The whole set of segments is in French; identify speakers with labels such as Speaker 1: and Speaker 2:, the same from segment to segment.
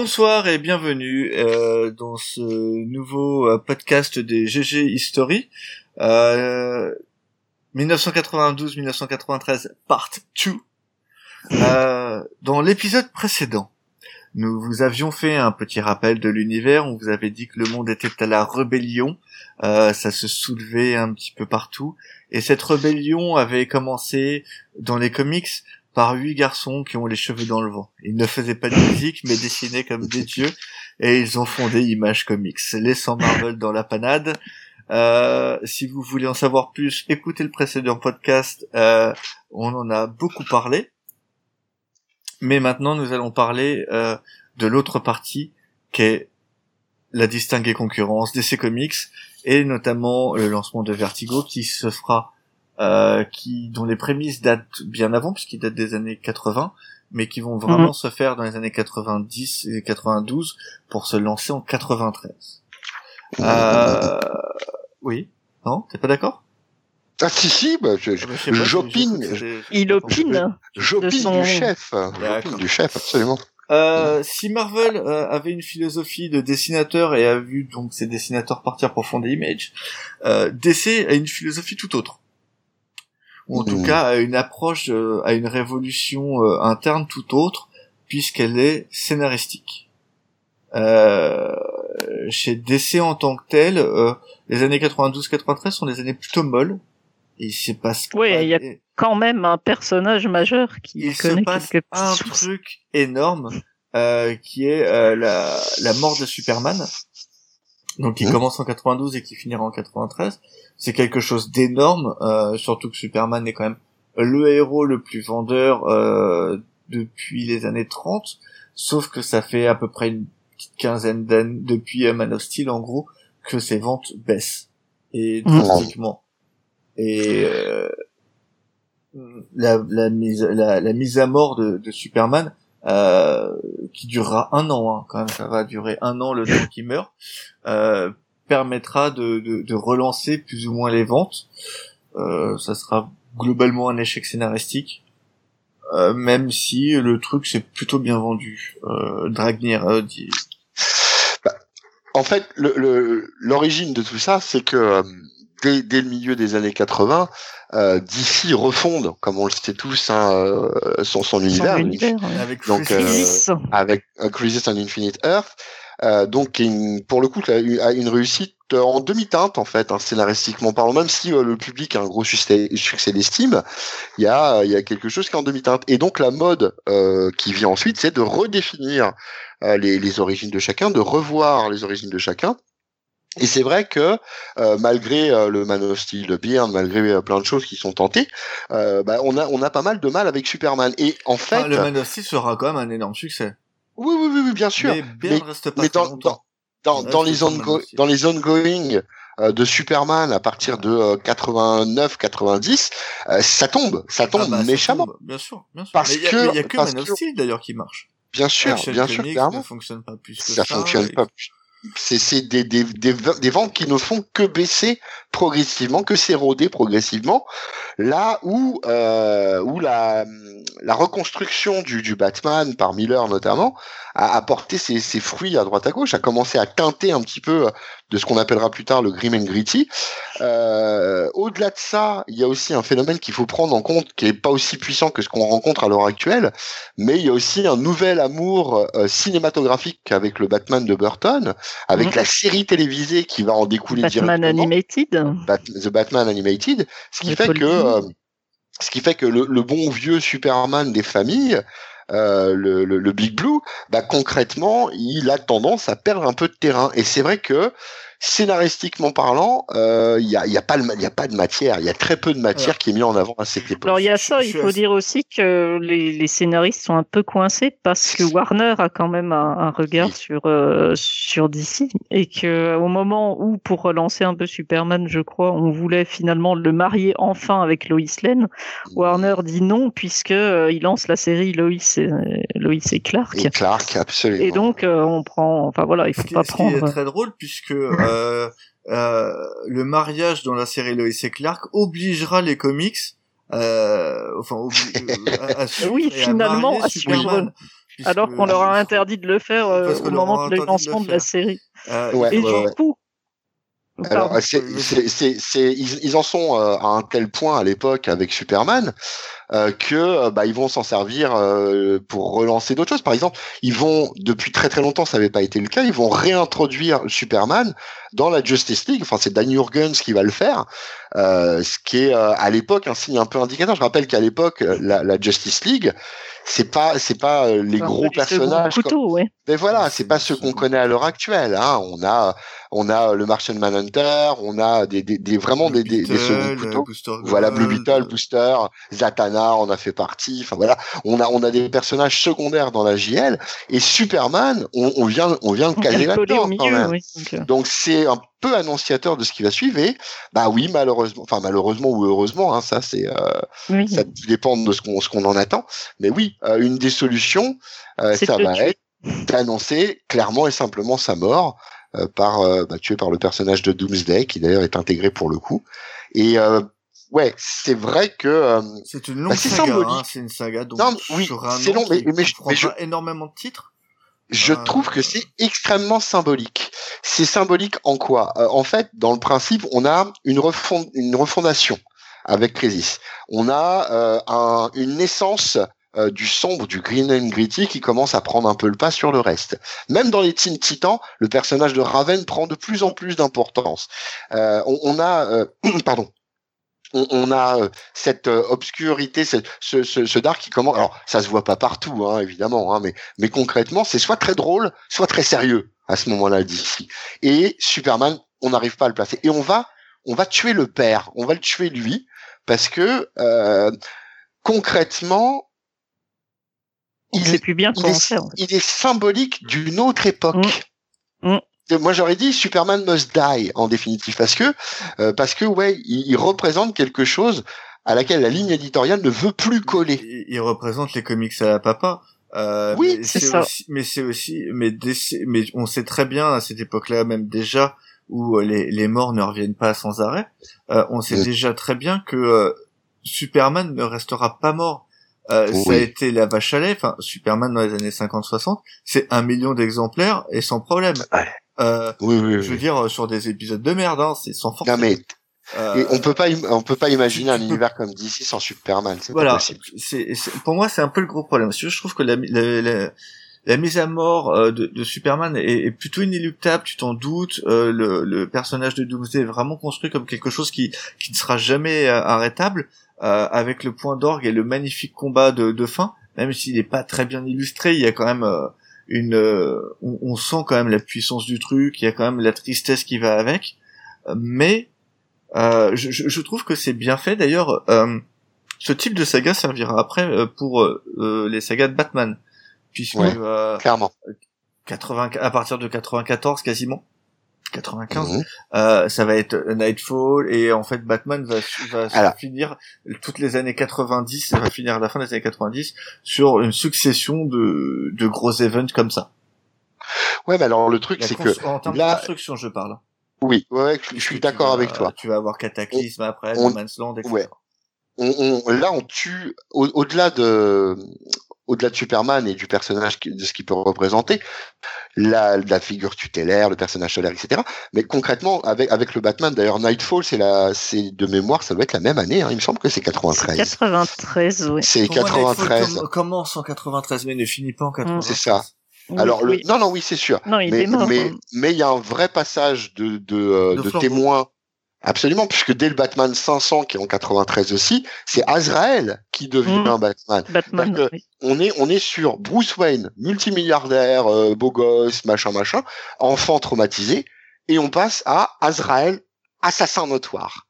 Speaker 1: Bonsoir et bienvenue euh, dans ce nouveau euh, podcast des GG History. Euh, 1992-1993 Part 2. Euh, dans l'épisode précédent, nous vous avions fait un petit rappel de l'univers. On vous avait dit que le monde était à la rébellion. Ça se soulevait un petit peu partout. Et cette rébellion avait commencé dans les comics par huit garçons qui ont les cheveux dans le vent. Ils ne faisaient pas de musique, mais dessinaient comme des dieux, et ils ont fondé Image Comics, laissant Marvel dans la panade. Euh, si vous voulez en savoir plus, écoutez le précédent podcast, euh, on en a beaucoup parlé. Mais maintenant, nous allons parler euh, de l'autre partie, qui est la distinguée concurrence DC Comics, et notamment le lancement de Vertigo, qui se fera euh, qui dont les prémices datent bien avant puisqu'ils datent des années 80 mais qui vont vraiment
Speaker 2: Mhm.
Speaker 1: se faire dans les années 90 et 92 pour se lancer en 93. Euh... Oui Non T'es pas d'accord?
Speaker 3: Ah si si, bah, je- je-
Speaker 1: Ah je
Speaker 3: j'opine,
Speaker 2: Il opine.
Speaker 3: j'opine
Speaker 2: son-
Speaker 3: du chef, j'opine du chef, absolument.
Speaker 1: Euh, si Marvel euh, avait une philosophie de dessinateur et a vu donc ses dessinateurs partir pour fonder Image, euh, DC a une philosophie tout autre. Ou en tout
Speaker 3: Mhm.
Speaker 1: cas a une approche, euh, a une révolution euh, interne tout autre, puisqu'elle est scénaristique. Euh, chez DC en tant que tel, euh, les années 92-93 sont des années plutôt molles. Il se passe
Speaker 2: Ouais,
Speaker 1: pas-
Speaker 2: il y a
Speaker 1: et-
Speaker 2: Quand même un personnage majeur qui
Speaker 1: il se
Speaker 2: connaît
Speaker 1: passe
Speaker 2: quelques
Speaker 1: un truc énorme euh, qui est euh, la, la mort de Superman donc qui commence en 92 et qui finira en 93 c'est quelque chose d'énorme euh, surtout que Superman est quand même le héros le plus vendeur euh, depuis les années 30 sauf que ça fait à peu près une petite quinzaine d'années depuis euh, Man of Steel en gros que ses ventes baissent et drastiquement. Et euh, la, la mise la, la mise à mort de, de Superman euh, qui durera un an hein, quand même ça va durer un an le temps qu'il meurt euh, permettra de, de, de relancer plus ou moins les ventes. Euh, ça sera globalement un échec scénaristique euh, même si le truc c'est plutôt bien vendu. Euh, Dragnir dit
Speaker 3: En fait, le- le- l'origine de tout ça, c'est que dès, dès le milieu des années 80, euh, DC refonde, comme on le sait tous, hein, euh, son, son
Speaker 2: Son
Speaker 3: univers,
Speaker 2: univers, ouais.
Speaker 1: avec
Speaker 3: Donc,
Speaker 1: Chris-
Speaker 3: euh,
Speaker 2: Crisis.
Speaker 3: avec euh, Crisis on Infinite Earth. Euh, donc, qui est une- pour le coup, a une réussite en demi-teinte, en fait, hein, scénaristiquement parlant. Même si euh, le public a un gros succès, succès d'estime, il y a, il y a quelque chose qui est en demi-teinte. Et donc, la mode euh, qui vient ensuite, c'est de redéfinir euh, les, les origines de chacun, de revoir les origines de chacun. Et c'est vrai que euh, malgré euh, le Man of Steel de Byrne, malgré euh, plein de choses qui sont tentées, euh, bah, on a on a pas mal de mal avec Superman. Et en fait,
Speaker 1: Enfin, le Man of Steel sera quand même un énorme succès
Speaker 3: oui, oui, oui, oui, bien sûr.
Speaker 1: mais reste pas
Speaker 3: mais dans, dans, dans, dans les ongo- dans les ongoing euh, de Superman à partir de 89-90, euh, ça tombe, ça tombe
Speaker 1: Ah bah, ça
Speaker 3: méchamment.
Speaker 1: tombe, bien sûr, bien sûr.
Speaker 3: Parce
Speaker 1: mais il y a-
Speaker 3: que-
Speaker 1: mais il y a que
Speaker 3: parce
Speaker 1: Man of Steel d'ailleurs qui marche.
Speaker 3: Bien sûr,
Speaker 1: Action
Speaker 3: bien sûr, clairement.
Speaker 1: ne fonctionne pas plus que
Speaker 3: Ça
Speaker 1: ça.
Speaker 3: fonctionne
Speaker 1: et-
Speaker 3: pas. C'est c'est des, ventes qui ne font que baisser progressivement, que s'éroder progressivement. Là où euh, où la reconstruction du, du Batman par Miller notamment a apporté ses, ses fruits à droite à gauche, a commencé à teinter un petit peu de ce qu'on appellera plus tard le grim and gritty. Euh, Au-delà de ça, il y a aussi un phénomène qu'il faut prendre en compte qui est pas aussi puissant que ce qu'on rencontre à l'heure actuelle, mais il y a aussi un nouvel amour euh, cinématographique avec le Batman de Burton, avec
Speaker 2: Mhm.
Speaker 3: la série télévisée qui va en découler
Speaker 2: Batman
Speaker 3: directement.
Speaker 2: Animated.
Speaker 3: Bat- The Batman Animated, ce qui fait que euh, ce qui fait que le, le bon vieux Superman des familles, euh, le, Big Blue, bah concrètement, il a tendance à perdre un peu de terrain. Et c'est vrai que scénaristiquement parlant, euh, il y a, il y a pas le, y a pas de matière, il y a très peu de matière qui est mis en avant à cette époque.
Speaker 2: Alors il y a ça, il faut
Speaker 1: assez-
Speaker 2: dire aussi que les, les scénaristes sont un peu coincés parce que Warner a quand même un, un regard
Speaker 3: Oui.
Speaker 2: sur euh, sur DC et que au moment où pour relancer un peu Superman, je crois, on voulait finalement le marier enfin avec Lois Lane, Warner dit non puisque euh, il lance la série Lois et, Lois et Clark.
Speaker 3: Et Clark, absolument.
Speaker 2: Et donc euh, on prend, enfin voilà, il
Speaker 1: Ce
Speaker 2: faut
Speaker 1: qui,
Speaker 2: pas
Speaker 1: ce qui est
Speaker 2: prendre.
Speaker 1: très drôle puisque euh, euh, le mariage dans la série Lois et Clark obligera les comics, euh, enfin, obli- euh, à, à suivre
Speaker 2: Oui,
Speaker 1: à
Speaker 2: finalement, à. Alors qu'on leur a interdit de le faire euh, au moment de lancement de, la série.
Speaker 3: Euh, ouais, et
Speaker 2: du coup,
Speaker 3: alors, c'est, c'est, c'est, ils, ils, en sont euh, à un tel point à l'époque avec Superman euh, que euh, bah, ils vont s'en servir euh, pour relancer d'autres choses. Par exemple, ils vont depuis très très longtemps, ça n'avait pas été le cas, ils vont réintroduire Superman dans la Justice League. Enfin, c'est Dan Jurgens qui va le faire, ce qui est à l'époque un signe un peu indicateur. Je rappelle qu'à l'époque, la, la Justice League, c'est pas c'est pas les gros personnages.
Speaker 2: Couteau, ouais.
Speaker 3: Mais voilà, c'est pas ceux qu'on connaît à l'heure actuelle. Hein. On a on a le Martian Manhunter, on a des, des, des vraiment des, des, des seconds couteaux. Voilà Blue Beetle, Booster, Zatanna on a fait partie. Enfin voilà, on a on a des personnages secondaires dans la JL et Superman, on, on vient on vient de caler là-dedans quand même. Euh. Donc c'est un peu annonciateur de ce qui va suivre. Et bah oui, malheureusement, enfin malheureusement ou heureusement, hein, ça c'est euh, ça dépend de ce qu'on ce qu'on en attend. Mais oui, euh, une des solutions, euh, ça va être d'annoncer clairement et simplement sa mort par bah, tué par le personnage de Doomsday, qui d'ailleurs est intégré pour le coup. Et ouais, c'est vrai que
Speaker 1: c'est une longue bah, saga, hein, c'est une saga. Donc
Speaker 3: non, oui, c'est long, mais, mais, mais je...
Speaker 1: énormément de titres.
Speaker 3: Je trouve que c'est extrêmement symbolique. C'est symbolique en quoi? Euh, En fait, dans le principe, on a une, refond une refondation avec Crisis. On a euh, un, une naissance euh, du sombre, du green and gritty qui commence à prendre un peu le pas sur le reste. Même dans les Teen Titans, le personnage de Raven prend de plus en plus d'importance. On, on, a, pardon, on, a euh, cette euh, obscurité, ce, dark qui commence. Alors, ça se voit pas partout, hein, évidemment, hein, mais, mais concrètement, c'est soit très drôle, soit très sérieux à ce moment-là d'ici. Et Superman, on n'arrive pas à le placer. Et on va, on va tuer le père, on va le tuer lui, parce que euh, concrètement,
Speaker 2: il, est, plus bien
Speaker 3: il, est, il est symbolique d'une autre époque. Mmh. Mmh moi j'aurais dit Superman must die en définitive parce que euh, parce que ouais il, représente quelque chose à laquelle la ligne éditoriale ne veut plus coller.
Speaker 1: Il, représente les comics à la papa.
Speaker 2: Euh, oui, c'est ça.
Speaker 1: mais c'est aussi, mais, mais on sait très bien à cette époque-là, même déjà, où euh, les, les morts ne reviennent pas sans arrêt, euh, on sait déjà très bien que euh, Superman ne restera pas mort. Euh, Ça a été la vache à lait. Enfin, Superman dans les années 50-60, c'est un million d'exemplaires et sans problème. Ouais. Euh, oui, oui, je veux dire euh, sur des épisodes de merde, hein, c'est sans force.
Speaker 3: Non mais euh, on peut pas, on peut pas imaginer un univers comme DC sans Superman.
Speaker 1: Voilà. C'est, pour moi, c'est un peu le gros problème. Je trouve que la, la, la, mise à mort euh, de, Superman est, plutôt inéluctable. Tu t'en doutes. Euh, le, personnage de Doomsday est vraiment construit comme quelque chose qui, qui ne sera jamais arrêtable, avec le point d'orgue et le magnifique combat de, de fin. Même s'il n'est pas très bien illustré, il y a quand même une, euh, on, sent quand même la puissance du truc, il y a quand même la tristesse qui va avec, mais euh, je, trouve que c'est bien fait. D'ailleurs, euh, ce type de saga servira après pour les sagas de Batman, puisque
Speaker 3: clairement.
Speaker 1: 80, à partir de 94 quasiment, 95, mhm. euh, ça va être Nightfall et en fait Batman va, va finir toutes les années 90, ça va finir à la fin des années 90 sur une succession de, de gros events comme ça.
Speaker 3: Ouais, mais alors le truc c'est que
Speaker 1: en termes de construction, je parle.
Speaker 3: Oui, ouais, je, suis d'accord avec toi.
Speaker 1: Tu vas avoir Cataclysme après, No Man's Land, etc. Ouais.
Speaker 3: On, on, là, on tue au-delà de au-delà de Superman et du personnage de ce qu'il peut représenter, la, la, figure tutélaire, le personnage solaire, etc. Mais concrètement, avec, avec le Batman, d'ailleurs, Nightfall, c'est la, c'est de mémoire, ça doit être la même année. Hein, il me semble que c'est 93.
Speaker 2: 93, oui.
Speaker 3: C'est 93.
Speaker 1: commence en 93, mais ne finit pas en 93.
Speaker 3: C'est ça. Alors, le, non, non, oui, c'est sûr.
Speaker 2: Non, il
Speaker 3: mais,
Speaker 2: est mort,
Speaker 3: mais,
Speaker 2: hein.
Speaker 3: mais il y a un vrai passage de, de, euh, de, de témoins Absolument, puisque dès le Batman 500 qui est en 93 aussi, c'est Azrael qui devient mmh. Batman.
Speaker 2: Batman
Speaker 3: On est on est sur Bruce Wayne, multimilliardaire, euh, beau gosse, machin machin, enfant traumatisé, et on passe à Azrael, assassin notoire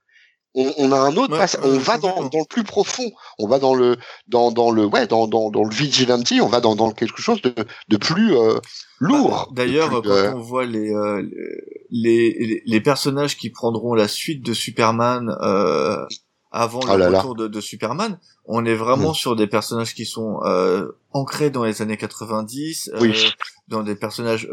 Speaker 3: on, on, a un autre on va dans, dans, le plus profond on va dans le dans, dans le ouais dans, dans, dans le vigilante on va dans, dans quelque chose de, de plus euh, lourd
Speaker 1: bah, d'ailleurs quand euh, on voit les, euh, les, les personnages qui prendront la suite de Superman euh, avant le oh retour De, de, Superman on est vraiment mm. sur des personnages qui sont ancrés dans les années 90 dans des personnages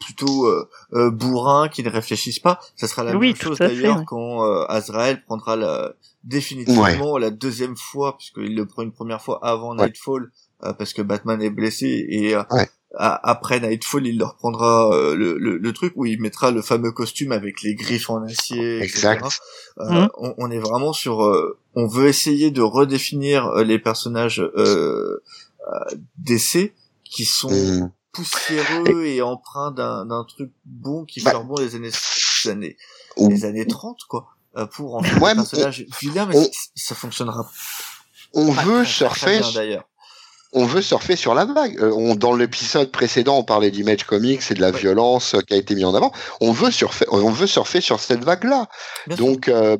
Speaker 1: plutôt euh, euh, bourrin qui ne réfléchissent pas. Ça sera la même chose d'ailleurs quand euh, Azrael prendra la, définitivement la deuxième fois, puisqu'il le prend une première fois avant Nightfall parce que Batman est blessé et
Speaker 3: Ouais.
Speaker 1: Après Nightfall, il leur prendra le, le, le truc où il mettra le fameux costume avec les griffes en acier.
Speaker 3: Exact.
Speaker 1: etc. Euh,
Speaker 2: Mhm.
Speaker 1: on, on est vraiment sur. euh, on veut essayer de redéfinir euh, les personnages euh, euh, d'essai qui sont
Speaker 3: Mm.
Speaker 1: poussiéreux et empreints d'un d'un truc bon qui
Speaker 3: Bah,
Speaker 1: bon les années les années,
Speaker 3: Ou-
Speaker 1: les années 30 quoi. euh, pour en faire
Speaker 3: Ouais,
Speaker 1: un
Speaker 3: mais
Speaker 1: personnage vilain mais
Speaker 3: on-
Speaker 1: ça fonctionnera
Speaker 3: On
Speaker 1: pas
Speaker 3: veut surfer
Speaker 1: bien, d'ailleurs.
Speaker 3: On veut surfer sur la vague. Euh, on, dans l'épisode précédent, on parlait d'Image Comics et de la
Speaker 1: Ouais.
Speaker 3: violence euh, qui a été mise en avant. On veut surfer, on veut surfer sur cette vague-là. Donc euh,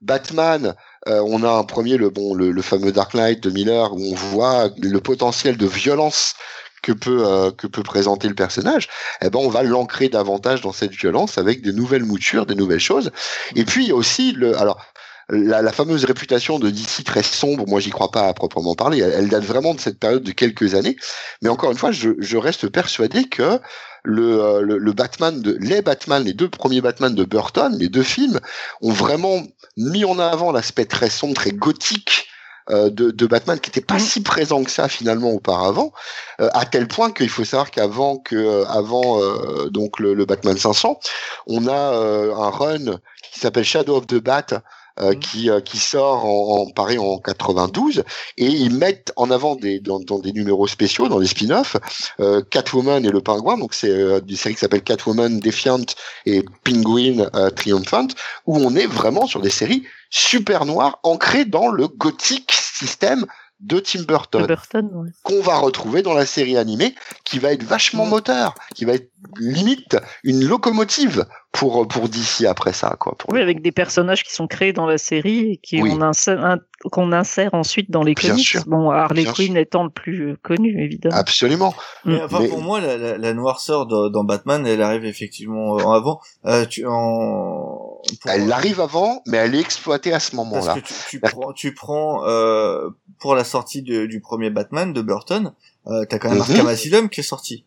Speaker 3: Batman, euh, on a un premier le bon le, le fameux Dark Knight de Miller où on voit le potentiel de violence que peut euh, que peut présenter le personnage. Eh ben on va l'ancrer davantage dans cette violence avec des nouvelles moutures, des nouvelles choses. Et puis il y a aussi le alors la, la fameuse réputation de DC très sombre, moi j'y crois pas à proprement parler. Elle, elle date vraiment de cette période de quelques années. Mais encore une fois, je, je reste persuadé que le, euh, le, le Batman de les Batman, les deux premiers Batman de Burton, les deux films, ont vraiment mis en avant l'aspect très sombre, très gothique euh, de, de Batman, qui n'était pas
Speaker 2: Mhm.
Speaker 3: si présent que ça finalement auparavant, euh, à tel point qu'il faut savoir qu'avant que euh, avant euh, donc le, le Batman 500, on a euh, un run qui s'appelle Shadow of the Bat. Euh,
Speaker 1: Mhm.
Speaker 3: qui euh, qui sort en, en Paris en 92 et ils mettent en avant des dans, dans des numéros spéciaux dans des spin-offs euh, Catwoman et le Pingouin donc c'est euh, une série qui s'appelle Catwoman Defiant et Penguin euh, Triumphant où on est vraiment sur des séries super noires ancrées dans le gothique système de Tim Burton
Speaker 2: Burton, ouais.
Speaker 3: qu'on va retrouver dans la série animée qui va être vachement moteur qui va être limite une locomotive pour pour DC après ça quoi pour
Speaker 2: Oui, avec des personnages qui sont créés dans la série et qui
Speaker 3: Oui.
Speaker 2: on insère, un- qu'on insère ensuite dans les
Speaker 3: Bien
Speaker 2: comics.
Speaker 3: sûr.
Speaker 2: Bon, Harley Quinn étant le plus connu, évidemment.
Speaker 3: absolument
Speaker 1: Mais,
Speaker 2: Mm.
Speaker 1: enfin,
Speaker 3: Mais-
Speaker 1: pour moi, la, la, la noirceur de- dans Batman, elle arrive effectivement euh, en avant. Euh, tu, en, pour-
Speaker 3: elle arrive avant mais elle est exploitée à ce
Speaker 1: Parce
Speaker 3: moment-là
Speaker 1: que tu, tu prends, tu prends euh, pour la sortie de- du premier Batman de Burton, euh, t'as quand même
Speaker 3: Mhm.
Speaker 1: Arkham Asylum qui est sorti.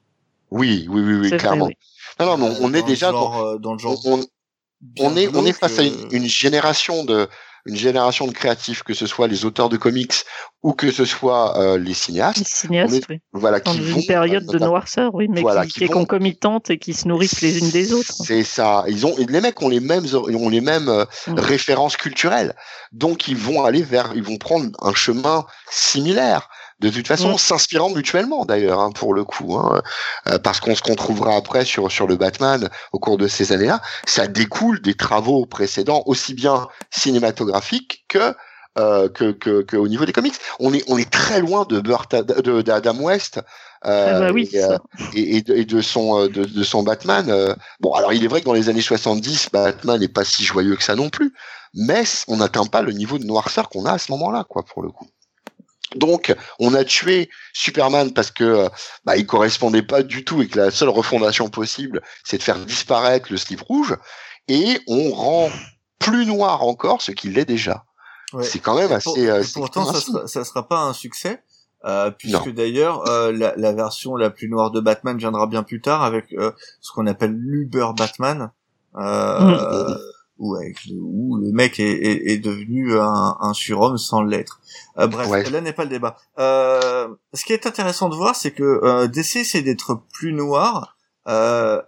Speaker 3: oui oui oui oui
Speaker 2: C'est vrai,
Speaker 3: clairement
Speaker 2: oui.
Speaker 3: non non
Speaker 1: Euh,
Speaker 3: on est
Speaker 1: dans
Speaker 3: déjà
Speaker 1: le
Speaker 3: dans,
Speaker 1: genre, euh, dans le genre.
Speaker 3: on, est on est face à une,
Speaker 1: euh,
Speaker 3: une génération de une génération de créatifs que ce soit les auteurs de comics ou que ce soit euh, les cinéastes
Speaker 2: Les cinéastes,
Speaker 3: est-
Speaker 2: oui.
Speaker 3: voilà
Speaker 2: Dans
Speaker 3: qui
Speaker 2: une
Speaker 3: vont
Speaker 2: période de noirceur, oui, mais
Speaker 3: Voilà,
Speaker 2: qui,
Speaker 3: qui
Speaker 2: qui est
Speaker 3: vont-
Speaker 2: concomitante et qui se nourrissent les unes des autres.
Speaker 3: C'est ça. Ils ont les mecs ont les mêmes ont les mêmes euh,
Speaker 2: Mm.
Speaker 3: références culturelles. Donc ils vont aller vers ils vont prendre un chemin similaire. De toute façon,
Speaker 2: Mm.
Speaker 3: s'inspirant mutuellement d'ailleurs hein, pour le coup, hein, Euh, parce qu'on se retrouvera après sur sur le Batman au cours de ces années-là. Ça découle des travaux précédents aussi bien cinématographiques que euh, que, que, que au niveau des comics. On est on est très loin de de d'Adam West. euh,
Speaker 2: Ah bah oui,
Speaker 3: et,
Speaker 2: ça.
Speaker 3: euh, et, et de, et de son de, de son Batman. bon, alors il est vrai que dans les années 70, Batman n'est pas si joyeux que ça non plus, mais on n'atteint pas le niveau de noirceur qu'on a à ce moment-là, quoi, pour le coup. Donc, on a tué Superman parce que euh, bah, il correspondait pas du tout et que la seule refondation possible, c'est de faire disparaître le slip rouge, et on rend plus noir encore ce qu'il est déjà.
Speaker 1: ouais.
Speaker 3: C'est quand même
Speaker 1: Et
Speaker 3: assez.
Speaker 1: pour-
Speaker 3: euh,
Speaker 1: et pourtant, ça sera, ça sera pas un succès, euh, puisque d'ailleurs, euh, la, la version la plus noire de Batman viendra bien plus tard avec euh, ce qu'on appelle l'Uber Batman, euh,
Speaker 3: Mhm.
Speaker 1: Où, avec le, où le mec est, est, est devenu un, un surhomme sans l'être. Euh, bref,
Speaker 3: Ouais.
Speaker 1: là n'est pas le débat. Euh, ce qui est intéressant de voir, c'est que euh, DC essaie d'être plus noir, euh,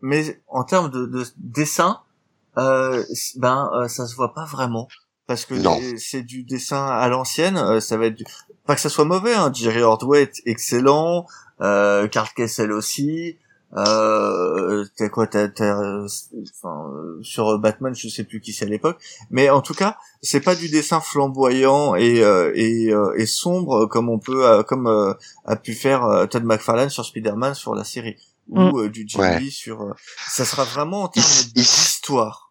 Speaker 1: mais en termes de, de dessin, euh, ben euh, ça se voit pas vraiment parce que c'est du dessin à l'ancienne. euh, ça va être du... pas que ça soit mauvais. Hein, Jerry Ordway est excellent, euh, Carl Kessel aussi. Euh, t'as quoi t'as, t'as, euh, enfin, euh, sur Batman je sais plus qui c'est à l'époque mais en tout cas c'est pas du dessin flamboyant et euh, et, euh, et sombre comme on peut euh, comme euh, a pu faire euh, Todd McFarlane sur Spider-Man sur la série ou
Speaker 2: Mm.
Speaker 1: euh, du Jim
Speaker 3: Ouais.
Speaker 1: Lee sur euh, ça sera vraiment en termes d'histoire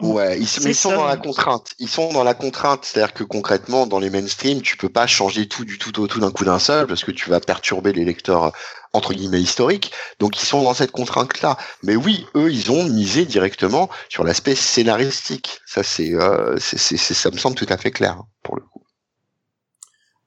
Speaker 3: Ouais, ils, mais ils sont
Speaker 2: ça,
Speaker 3: dans la contrainte. Ils sont dans la contrainte, c'est-à-dire que concrètement, dans les mainstream, tu peux pas changer tout du tout au tout d'un coup d'un seul parce que tu vas perturber les lecteurs entre guillemets historiques. Donc ils sont dans cette contrainte-là. Mais oui, eux, ils ont misé directement sur l'aspect scénaristique. Ça, c'est, euh, c'est, c'est, c'est- ça me semble tout à fait clair hein, pour le coup.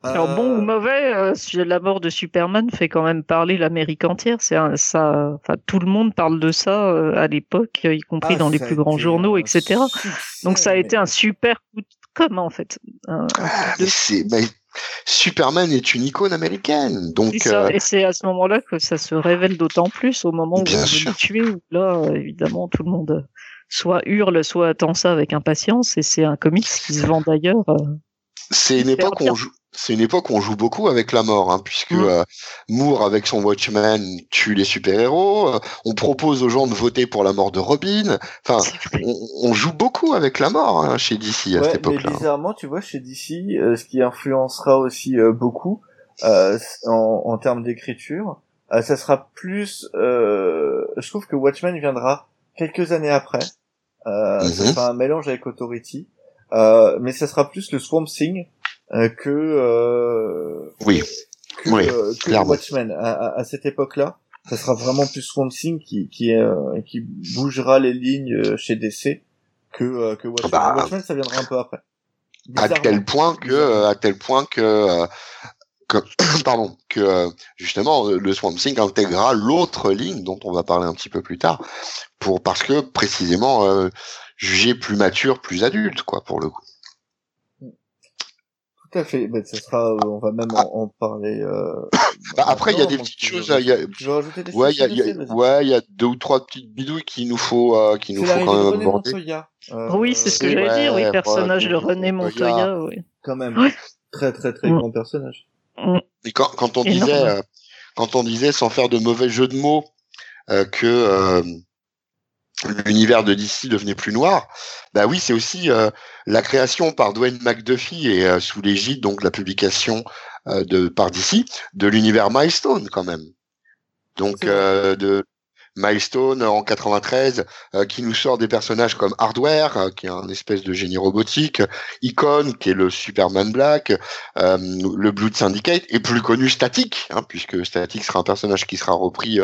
Speaker 2: Alors bon
Speaker 1: Euh,
Speaker 2: ou mauvais, euh, la mort de Superman fait quand même parler l'Amérique entière. C'est un- ça, enfin tout le monde parle de ça euh, à l'époque, y compris
Speaker 1: ah,
Speaker 2: dans les plus grands journaux, etc.
Speaker 1: succès,
Speaker 2: Donc ça a été un super coup de com en fait. Un- un
Speaker 3: Ah,
Speaker 2: coup de-
Speaker 3: mais c'est, mais Superman est une icône américaine. Donc,
Speaker 2: ça, et c'est à ce moment-là que ça se révèle d'autant plus au moment où on le tuer, où là, évidemment, tout le monde soit hurle, soit attend ça avec impatience, et c'est un comics qui se vend d'ailleurs.
Speaker 3: c'est une époque où on joue, c'est une époque où on joue beaucoup avec la mort, hein, puisque mm. euh, Moore, avec son Watchman, tue les super-héros. Euh, on propose aux gens de voter pour la mort de Robin. Enfin, on, joue beaucoup avec la mort hein, chez DC à cette époque-là.
Speaker 1: Mais bizarrement, tu vois, chez DC, euh, ce qui influencera aussi beaucoup en, en, termes d'écriture, ça sera plus. je trouve que Watchmen viendra quelques années après. Ça mm-hmm. sera un mélange avec Authority, mais ça sera plus le Swamp Thing euh, que euh,
Speaker 3: oui,
Speaker 1: que, oui, euh, que Watchmen à, à, cette époque-là. Ça sera vraiment plus Swamp Thing qui qui qui bougera les lignes chez DC que que Watchmen. Bah, Watchmen ça viendra un peu après.
Speaker 3: À tel point que à tel point que que, pardon, que justement le Swamp Thing intégrera l'autre ligne dont on va parler un petit peu plus tard, pour parce que précisément euh, jugé plus mature, plus adulte, quoi, pour le coup.
Speaker 1: Tout à fait. Ben, ça sera, euh, on va même en, en parler. Euh,
Speaker 3: bah, après, il y a des petites choses. Il y a...
Speaker 1: Je vais rajouter des
Speaker 3: ouais, il y a, y a... ouais, il y a deux ou trois petites bidouilles qu'il nous faut, euh, qu'il nous faut quand même aborder.
Speaker 2: Euh, oui, c'est ce que j'allais dire. Oui, personnage de René Montoya. Oui.
Speaker 1: Quand même. Très, très, très mm. grand personnage.
Speaker 3: Et quand, quand on disait, euh, quand on disait, sans faire de mauvais jeu de mots, euh, que l'univers de DC devenait plus noir, bah oui, c'est aussi euh, la création par Dwayne McDuffie et euh, sous l'égide donc la publication euh, de par DC de l'univers Milestone quand même. Donc de Milestone en 93 euh, qui nous sort des personnages comme Hardware euh, qui est un espèce de génie robotique, Icon qui est le Superman Black, euh, le Blood Syndicate et plus connu Static hein, puisque Static sera un personnage qui sera repris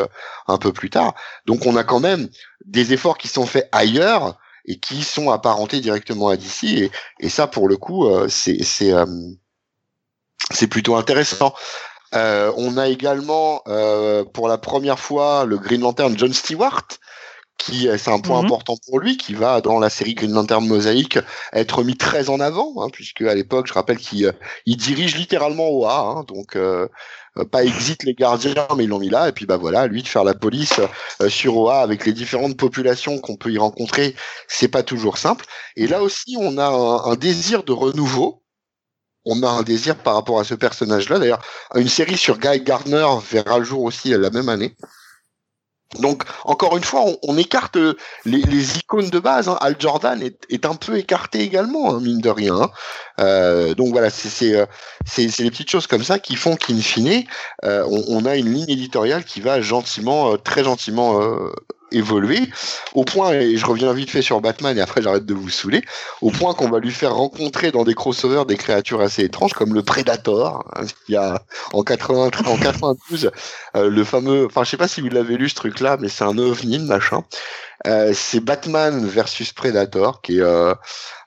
Speaker 3: un peu plus tard. Donc on a quand même des efforts qui sont faits ailleurs et qui sont apparentés directement à DC et, ça pour le coup c'est c'est c'est plutôt intéressant. Euh, on a également euh, pour la première fois le Green Lantern John Stewart, qui c'est un point mhm. important pour lui, qui va dans la série Green Lantern Mosaïque être mis très en avant, hein, puisque à l'époque, je rappelle qu'il euh, il dirige littéralement OA, hein, donc pas exit les gardiens, mais ils l'ont mis là, et puis bah voilà, lui de faire la police sur OA avec les différentes populations qu'on peut y rencontrer, c'est pas toujours simple. Et là aussi, on a un désir de renouveau on a un désir par rapport à ce personnage-là. D'ailleurs, une série sur Guy Gardner verra le jour aussi la même année. Donc, encore une fois, on, écarte les, icônes de base. Hein. Al Jordan est, un peu écarté également, hein, mine de rien. Hein. Euh, donc voilà, euh, c'est les petites choses comme ça qui font qu'in fine, euh, on, on, a une ligne éditoriale qui va gentiment, très gentiment évoluer au point, et je reviens vite fait sur Batman et après j'arrête de vous saouler, au point qu'on va lui faire rencontrer dans des crossovers des créatures assez étranges comme le Predator. Hein, il y a en 80, en 92 euh, le fameux, enfin je sais pas si vous l'avez lu ce truc-là, mais c'est un ovni machin. Euh, c'est Batman versus Predator qui est euh,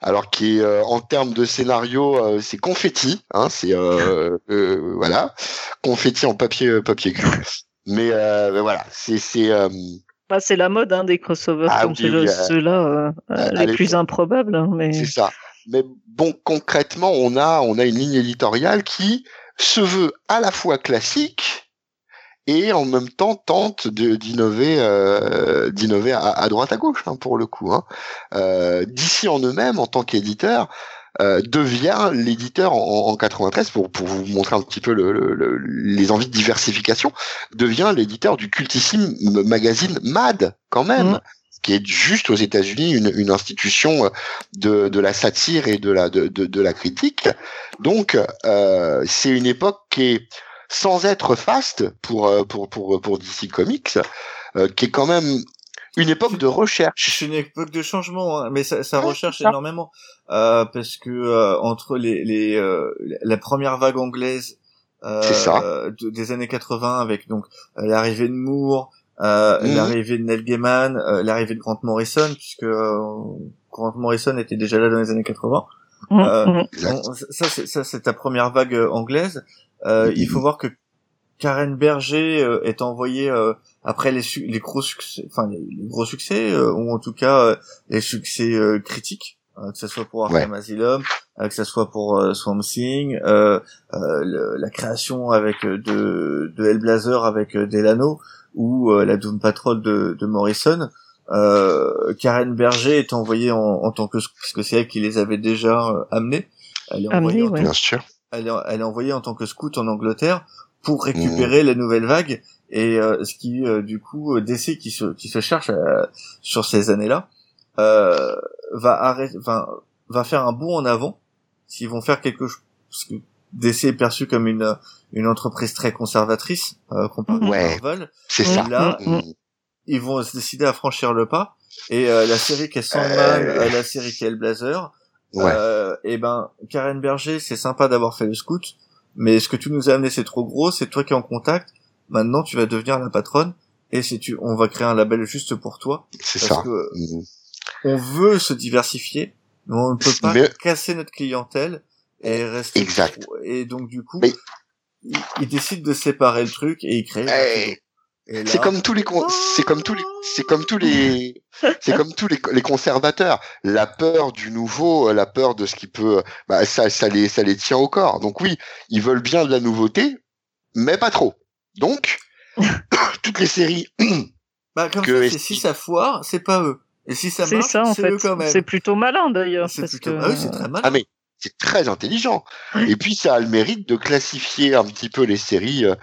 Speaker 3: alors qui est en termes de scénario c'est confetti hein, c'est voilà confetti en papier papier cul mais, mais voilà c'est c'est
Speaker 2: bah, c'est la mode hein, des crossovers ah comme ceux-là, euh, euh, les plus improbables. Hein, mais...
Speaker 3: C'est ça. Mais bon, concrètement, on a, on a une ligne éditoriale qui se veut à la fois classique et en même temps tente d'innover euh, d'innover à, droite à gauche hein, pour le coup. Hein. Euh, D'ici en eux-mêmes, en tant qu'éditeur, euh, devient l'éditeur en, en, 93 pour, pour vous montrer un petit peu le, le, les envies de diversification devient l'éditeur du cultissime magazine Mad quand même mmh. qui est juste aux États-Unis une, une, institution euh, de, de la satire et de la de, de, de la critique donc euh, c'est une époque qui est sans être faste pour euh, pour pour pour DC Comics qui est quand même une époque de recherche.
Speaker 1: C'est une époque de changement, hein, mais ça, ça recherche énormément euh, parce que euh, entre les, les euh, la première vague anglaise euh, des années 80 avec donc l'arrivée de Moore, mhm. l'arrivée de Neil Gaiman, l'arrivée de Grant Morrison puisque Grant Morrison était déjà là dans les années 80. Mhm. ça, c'est, ça c'est ta première vague anglaise. Il faut voir que Karen Berger est envoyée après les, les gros succès, enfin les, gros succès, euh, ou en tout cas euh, les succès euh, critiques, que ce soit pour Arkham Asylum, que ça soit pour Swamp Thing, la création avec de, de Hellblazer avec Delano ou la Doom Patrol de, de Morrison. Karen Berger est envoyée en, en tant que puisque c'est elle qui les avait déjà amenés. Elle est envoyée
Speaker 3: bien sûr.
Speaker 1: Elle est, elle est envoyée en tant que scout en Angleterre pour récupérer mmh. la nouvelle vague et euh, ce qui euh, du coup euh, DC qui se qui se cherche sur ces années-là va arrêter enfin va faire un bond en avant. S'ils vont faire quelque chose parce que DC est perçu comme une une entreprise très conservatrice comparé
Speaker 3: ouais, à Marvel. c'est ça.
Speaker 1: là mmh, mmh. ils vont se décider à franchir le pas. Et la série qui est Sandman la série qui est Hellblazer ouais. et ben Karen Berger c'est sympa d'avoir fait le scout mais ce que tu nous as amené c'est trop gros c'est toi qui es en contact maintenant tu vas devenir la patronne et c'est tu on va créer un label juste pour toi
Speaker 3: c'est ça.
Speaker 1: que mhm. on veut se diversifier mais on ne peut pas casser notre clientèle et rester
Speaker 3: exact.
Speaker 1: et donc du coup il, décide de séparer le truc et il crée
Speaker 3: eh, c'est comme tous les c'est comme tous les c'est comme tous les c'est comme tous les, les, conservateurs. La peur du nouveau la peur de ce qui peut bah ça ça les ça les tient au corps. Donc oui ils veulent bien de la nouveauté mais pas trop donc, toutes les séries.
Speaker 1: bah, comme que ça, si ça foire, c'est pas eux. Et si ça marche, c'est eux quand même.
Speaker 2: C'est plutôt malin d'ailleurs.
Speaker 1: C'est plutôt... que... ah oui, c'est très malin.
Speaker 3: Ah mais c'est très intelligent. Et puis ça a le mérite de classifier un petit peu les séries euh,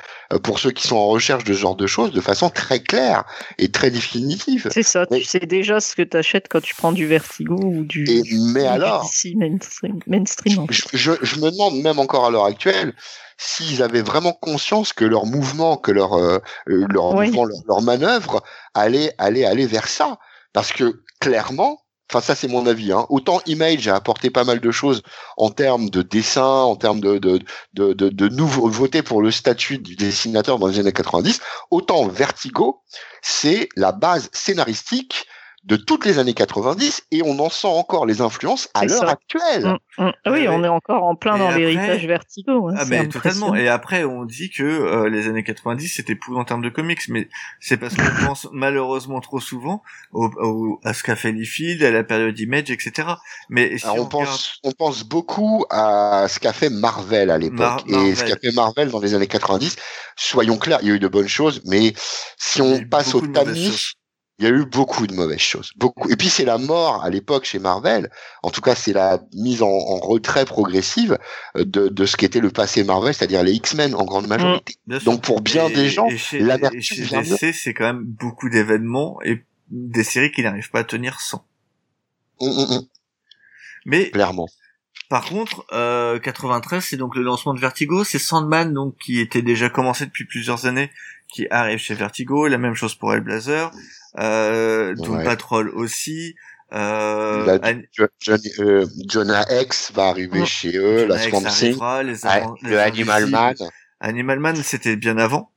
Speaker 3: pour ceux qui sont en recherche de ce genre de choses de façon très claire et très définitive.
Speaker 2: C'est ça, tu sais déjà ce que tu achètes quand tu prends du Vertigo ou du,
Speaker 3: et, mais alors,
Speaker 2: mainstream. mainstream
Speaker 3: je, je, je, me demande même encore à l'heure actuelle s'ils avaient vraiment conscience que leur mouvement, que leur euh, euh, leur mouvement, leur, manœuvre allait aller aller vers ça, parce que clairement, enfin ça c'est mon avis, hein, autant Image a apporté pas mal de choses en termes de dessin, en termes de de de, de, de nouveautés pour le statut du dessinateur dans les années 90, autant Vertigo, c'est la base scénaristique de toutes les années 90 et on en sent encore les influences à l'heure actuelle.
Speaker 2: Mm, mm. Oui, on est encore en plein dans l'héritage vertigo.
Speaker 1: Hein, ah mais totalement. Et après, on dit que euh, les années 90 c'était pour en termes de comics, mais c'est parce qu'on pense malheureusement trop souvent au, à ce qu'a fait Liefeld, à la période Image, etc. Mais
Speaker 3: si on, pense, on pense beaucoup à ce qu'a fait Marvel à l'époque et ce qu'a fait Marvel dans les années 90. Soyons clairs, il y a eu de bonnes choses, mais si on passe au tamis il y a eu beaucoup de mauvaises choses. Beaucoup. Et puis c'est la mort à l'époque chez Marvel. En tout cas, c'est la mise en, retrait progressive euh, de, de ce qu'était le passé Marvel, c'est-à-dire les X-Men en grande majorité. Mm. Donc pour bien des gens,
Speaker 1: la chez DC, c'est quand même beaucoup d'événements et des séries qui n'arrivent pas à tenir sans.
Speaker 3: Mm, mm,
Speaker 1: Mais
Speaker 3: clairement.
Speaker 1: Par contre, euh, 93, c'est donc le lancement de Vertigo. C'est Sandman, donc qui était déjà commencé depuis plusieurs années, qui arrive chez Vertigo. La même chose pour Hellblazer euh, Doom Patrol aussi. Euh,
Speaker 3: La, euh, Jonah X va arriver oh. chez eux, la Swamp Thing, le Animal Man.
Speaker 1: Animal Man, c'était bien avant.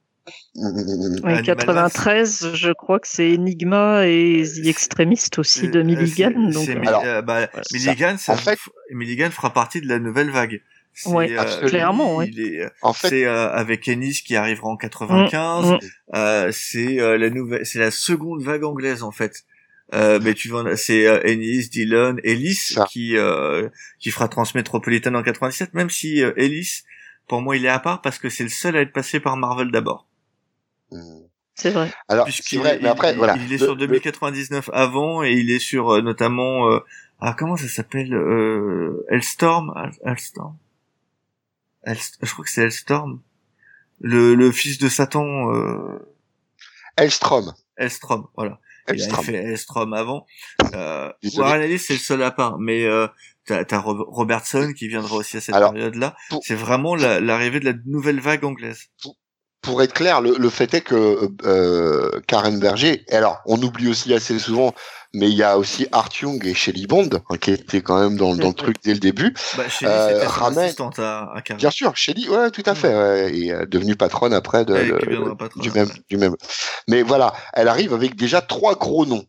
Speaker 2: Oui, 93, je crois que c'est Enigma et The Extremist aussi de Milligan. Donc,
Speaker 1: alors, bah, Milligan, ça, en fait, Milligan fera partie de la nouvelle vague.
Speaker 2: Ouais, euh, clairement. Ouais.
Speaker 1: en fait, c'est euh, avec Ennis qui arrivera en 95. Mm, mm. Euh, c'est euh, la nouvelle, c'est la seconde vague anglaise en fait. mais tu vois, c'est Ennis, Dylan, Ellis qui qui fera Transmétropolitan en 97. Même si Ellis, pour moi, il est à part parce que c'est le seul à être passé par Marvel d'abord.
Speaker 2: Mm. C'est vrai.
Speaker 3: Alors, c'est vrai, mais après, voilà.
Speaker 1: Il est sur 2099 avant et il est sur notamment ah comment ça s'appelle euh, Hellstorm Hellstorm? Je crois que c'est Hellstorm, le, le fils de Satan. Euh...
Speaker 3: Hellstrom.
Speaker 1: Hellstrom, voilà. Il a fait Hellstrom avant. Euh, Warren Ellis c'est le seul à part, mais euh, t'as as Robertson qui viendra aussi à cette période-là. C'est vraiment l'arrivée de la nouvelle vague anglaise.
Speaker 3: Pour, être clair, le, le, fait est que euh, Karen Berger, alors on oublie aussi assez souvent mais il y a aussi Art Young et Shelly Bond hein, qui étaient quand même dans, dans le truc dès le début.
Speaker 1: Bah, euh, ramène... à, à
Speaker 3: Bien sûr, Shelly, ouais, tout à fait, ouais, et euh, devenue patronne après de, du même, du même. Mais voilà, elle arrive avec déjà trois gros noms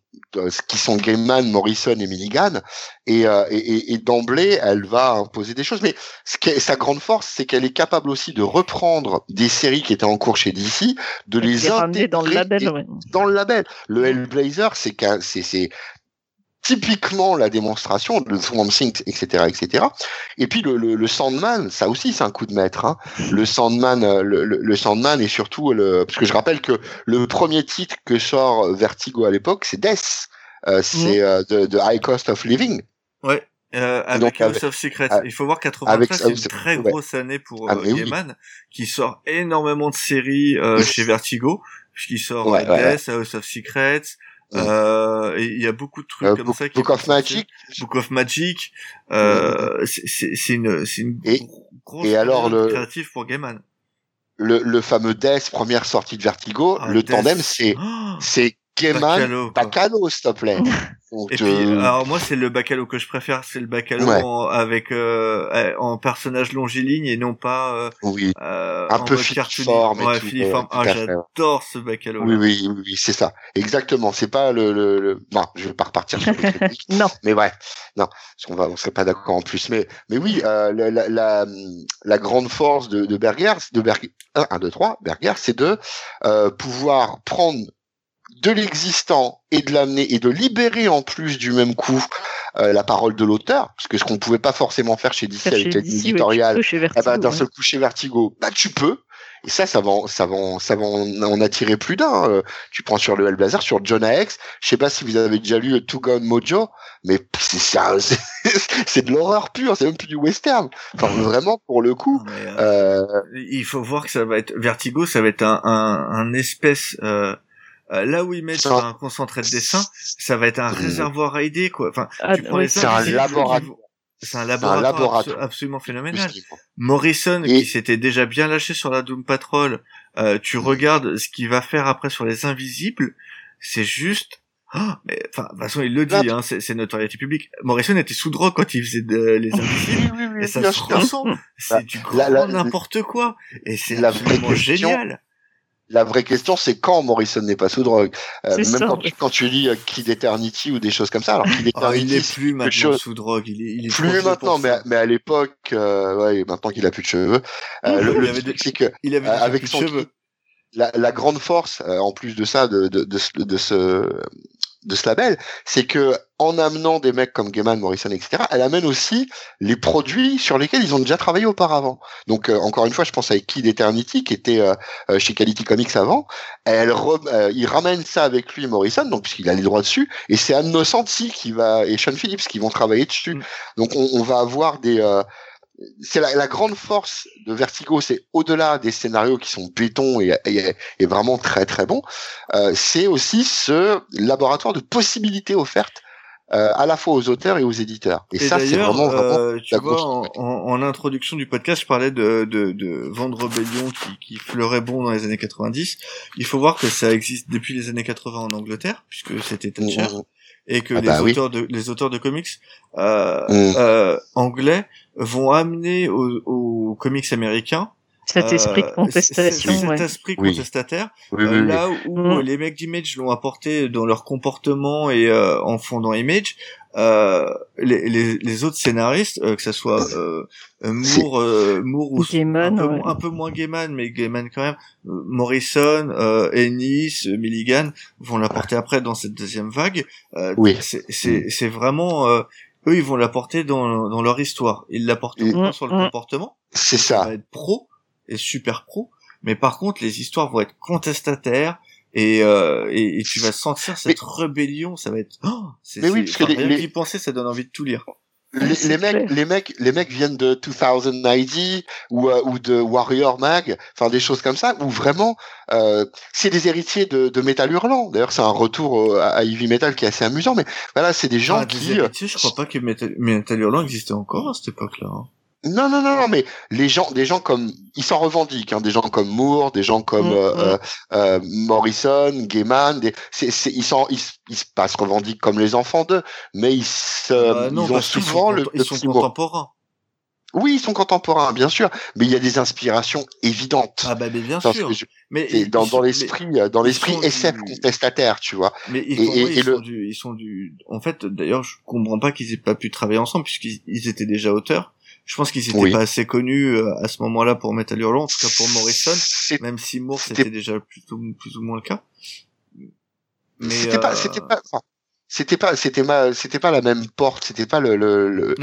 Speaker 3: qui sont Gaiman, Morrison et Milligan, et, euh, et, et d'emblée, elle va imposer des choses. Mais ce qui est, sa grande force, c'est qu'elle est capable aussi de reprendre des séries qui étaient en cours chez DC, de les intégrer
Speaker 2: dans le label.
Speaker 3: Dans le label, le Hellblazer, c'est c'est typiquement la démonstration de Swamp Thing, etc., etc. Et puis le, le, le Sandman, ça aussi c'est un coup de maître. Hein. Le Sandman, euh, le, le, Sandman et surtout le, parce que je rappelle que le premier titre que sort Vertigo à l'époque, c'est Death, euh, c'est mm. de, de, High Cost of Living.
Speaker 1: Ouais. Euh, avec Donc, House of Secrets. Il faut voir 93, c'est une très grosse année pour ah, Gaiman, qui sort énormément de séries chez Vertigo, puisqu'il sort ouais, Death, House of Secrets, euh, il y a beaucoup de trucs euh, comme
Speaker 3: Book,
Speaker 1: ça.
Speaker 3: Qui Book of Magic.
Speaker 1: Book of Magic. Euh, c'est une, c'est une
Speaker 3: et, grosse et alors le
Speaker 1: créatif pour Gaiman.
Speaker 3: Le, le fameux Death, première sortie de Vertigo, ah, le tandem, c'est, oh c'est Gaiman, Bacalo, s'il te plaît.
Speaker 1: Donc, et puis, euh, alors moi c'est le Bacalo que je préfère, c'est le Bacalo en, avec euh, en personnage longiligne et non pas euh,
Speaker 3: oui.
Speaker 1: Euh,
Speaker 3: un peu filiforme.
Speaker 1: Ouais, filiforme. Ah, j'adore ce Bacalo.
Speaker 3: Oui, oui, oui, c'est ça. Exactement. C'est pas le, le, le, non, je vais pas repartir sur le
Speaker 2: Non.
Speaker 3: Mais ouais, non, parce qu'on va, on serait pas d'accord en plus. Mais, mais oui, euh, la, la, la, grande force de, de Berger, de Berger, 1, 2, 3, Berger, c'est de euh, pouvoir prendre de l'existant et de l'amener et de libérer en plus du même coup euh, la parole de l'auteur, parce que ce qu'on pouvait pas forcément faire chez DC avec l'éditorial, eh ben, d'un seul coup chez Vertigo, bah tu peux. Et ça, ça va, ça va, ça va en, attirer plus d'un. Euh, tu prends sur le Hellblazer, sur John X. Je sais pas si vous avez déjà lu Two Gun Mojo, mais c'est c'est de l'horreur pure. C'est même plus du western. Enfin, vraiment pour le coup.
Speaker 1: Euh, euh, il faut voir que ça va être Vertigo, ça va être un, un, un espèce. Euh euh, là où ils mettent un concentré de dessin, ça va être un réservoir à idées, quoi. Enfin,
Speaker 3: ah, tu prends c'est un laboratoire.
Speaker 1: C'est un laboratoire, absolument phénoménal. Morrison, qui s'était déjà bien lâché sur la Doom Patrol, euh, tu regardes ce qu'il va faire après sur les Invisibles, c'est juste... Oh, mais enfin, de toute façon, il le dit, hein, c'est notoriété publique. Morrison était sous drogue quand il faisait les Invisibles, et ça se ressent. C'est du grand n'importe quoi, et c'est absolument génial
Speaker 3: la vraie question, c'est quand Morrison n'est pas sous drogue? Euh, même quand tu, quand tu, lis euh, Kid Eternity ou des choses comme ça. Alors
Speaker 1: Eternity, oh, il est plus maintenant sous drogue. Il est, il est
Speaker 3: plus maintenant, mais, mais, à l'époque, euh, ouais, maintenant qu'il a plus de cheveux. Euh, le, le truc, c'est que
Speaker 1: il avait
Speaker 3: avec
Speaker 1: son cheveux.
Speaker 3: La, la, grande force, euh, en plus de ça, de, de, de, de ce de ce label, c'est que en amenant des mecs comme Gaiman, Morrison, etc., elle amène aussi les produits sur lesquels ils ont déjà travaillé auparavant. Donc euh, encore une fois, je pense à Kid Eternity qui était euh, euh, chez Quality Comics avant. Elle il ramène ça avec lui, Morrison, donc puisqu'il a les droits dessus, et c'est Anne Nocenti qui va et Sean Phillips qui vont travailler dessus. Mm. Donc on, on, va avoir des c'est la, la, grande force de Vertigo, c'est au-delà des scénarios qui sont béton et, et, vraiment très très bons, euh, c'est aussi ce laboratoire de possibilités offertes euh, à la fois aux auteurs et aux éditeurs.
Speaker 1: Et, ça, c'est vraiment, euh, tu vois, en, en, introduction du podcast, je parlais de, de, de Vendre Rebellion qui, qui fleurait bon dans les années 90. Il faut voir que ça existe depuis les années 80 en Angleterre, puisque c'était Thatcher. Mmh, mmh et que ah les bah auteurs de les auteurs de comics euh, mm. euh, anglais vont amener aux, aux comics américains
Speaker 2: cet esprit de euh, contestation,
Speaker 1: cet esprit contestataire, euh, là où mm. les mecs d'Image l'ont apporté dans leur comportement et euh, en fondant Image, euh, les, les, les, autres scénaristes, que ce soit Moore, Moore ou
Speaker 2: Gaiman,
Speaker 1: un, peu,
Speaker 2: ouais.
Speaker 1: un, peu, moins Gaiman, mais Gaiman quand même, Morrison, Ennis, Milligan vont l'apporter après dans cette deuxième vague.
Speaker 3: oui.
Speaker 1: C'est vraiment eux, ils vont l'apporter dans, dans leur histoire. Ils l'apportent pas sur le comportement.
Speaker 3: C'est ça.
Speaker 1: ça va être pro est super pro, mais par contre les histoires vont être contestataires et euh, et, tu vas sentir cette rébellion, ça va être. Oh,
Speaker 3: mais oui, parce que
Speaker 1: les, les... penser, ça donne envie de tout lire.
Speaker 3: Les, les, mecs, les mecs, les mecs viennent de 2090 ou euh, ou de Warrior Mag, enfin des choses comme ça, où vraiment euh, c'est des héritiers de, de Metal Hurlant. D'ailleurs, c'est un retour à, à Heavy Metal qui est assez amusant, mais voilà, c'est des gens
Speaker 1: ah,
Speaker 3: qui.
Speaker 1: Des héritiers, je crois pas que Metal, Metal Hurlant existait encore à cette époque-là. Hein.
Speaker 3: Non, non, non, non, mais les gens, des gens comme, ils s'en revendiquent, hein, des gens comme Moore, des gens comme mm, euh, mm. Euh, euh, Morrison, Gaiman, des, ils sont, ils, ils, pas se revendiquent comme les enfants d'eux, mais ils, se,
Speaker 1: bah non,
Speaker 3: ils ont souvent
Speaker 1: ils
Speaker 3: sont,
Speaker 1: le, ils sont contemporains.
Speaker 3: Oui, ils sont contemporains, bien sûr, mais il y a des inspirations évidentes.
Speaker 1: Ah bah mais bien sûr. Je,
Speaker 3: mais dans, dans l'esprit, dans l'esprit SF du... contestataire, tu vois.
Speaker 1: Mais ils, et, et, ils, et sont le... du, ils sont du. En fait, d'ailleurs, je comprends pas qu'ils aient pas pu travailler ensemble puisqu'ils étaient déjà auteurs. Je pense qu'ils étaient pas assez connus euh, à ce moment-là pour Metal Hurlant, en tout cas pour Morrison, même si Moore c'était déjà plutôt plus ou moins le cas.
Speaker 3: Mais c'était pas, c'était euh, pas. c'était pas c'était ma c'était pas la même porte c'était pas le, le, le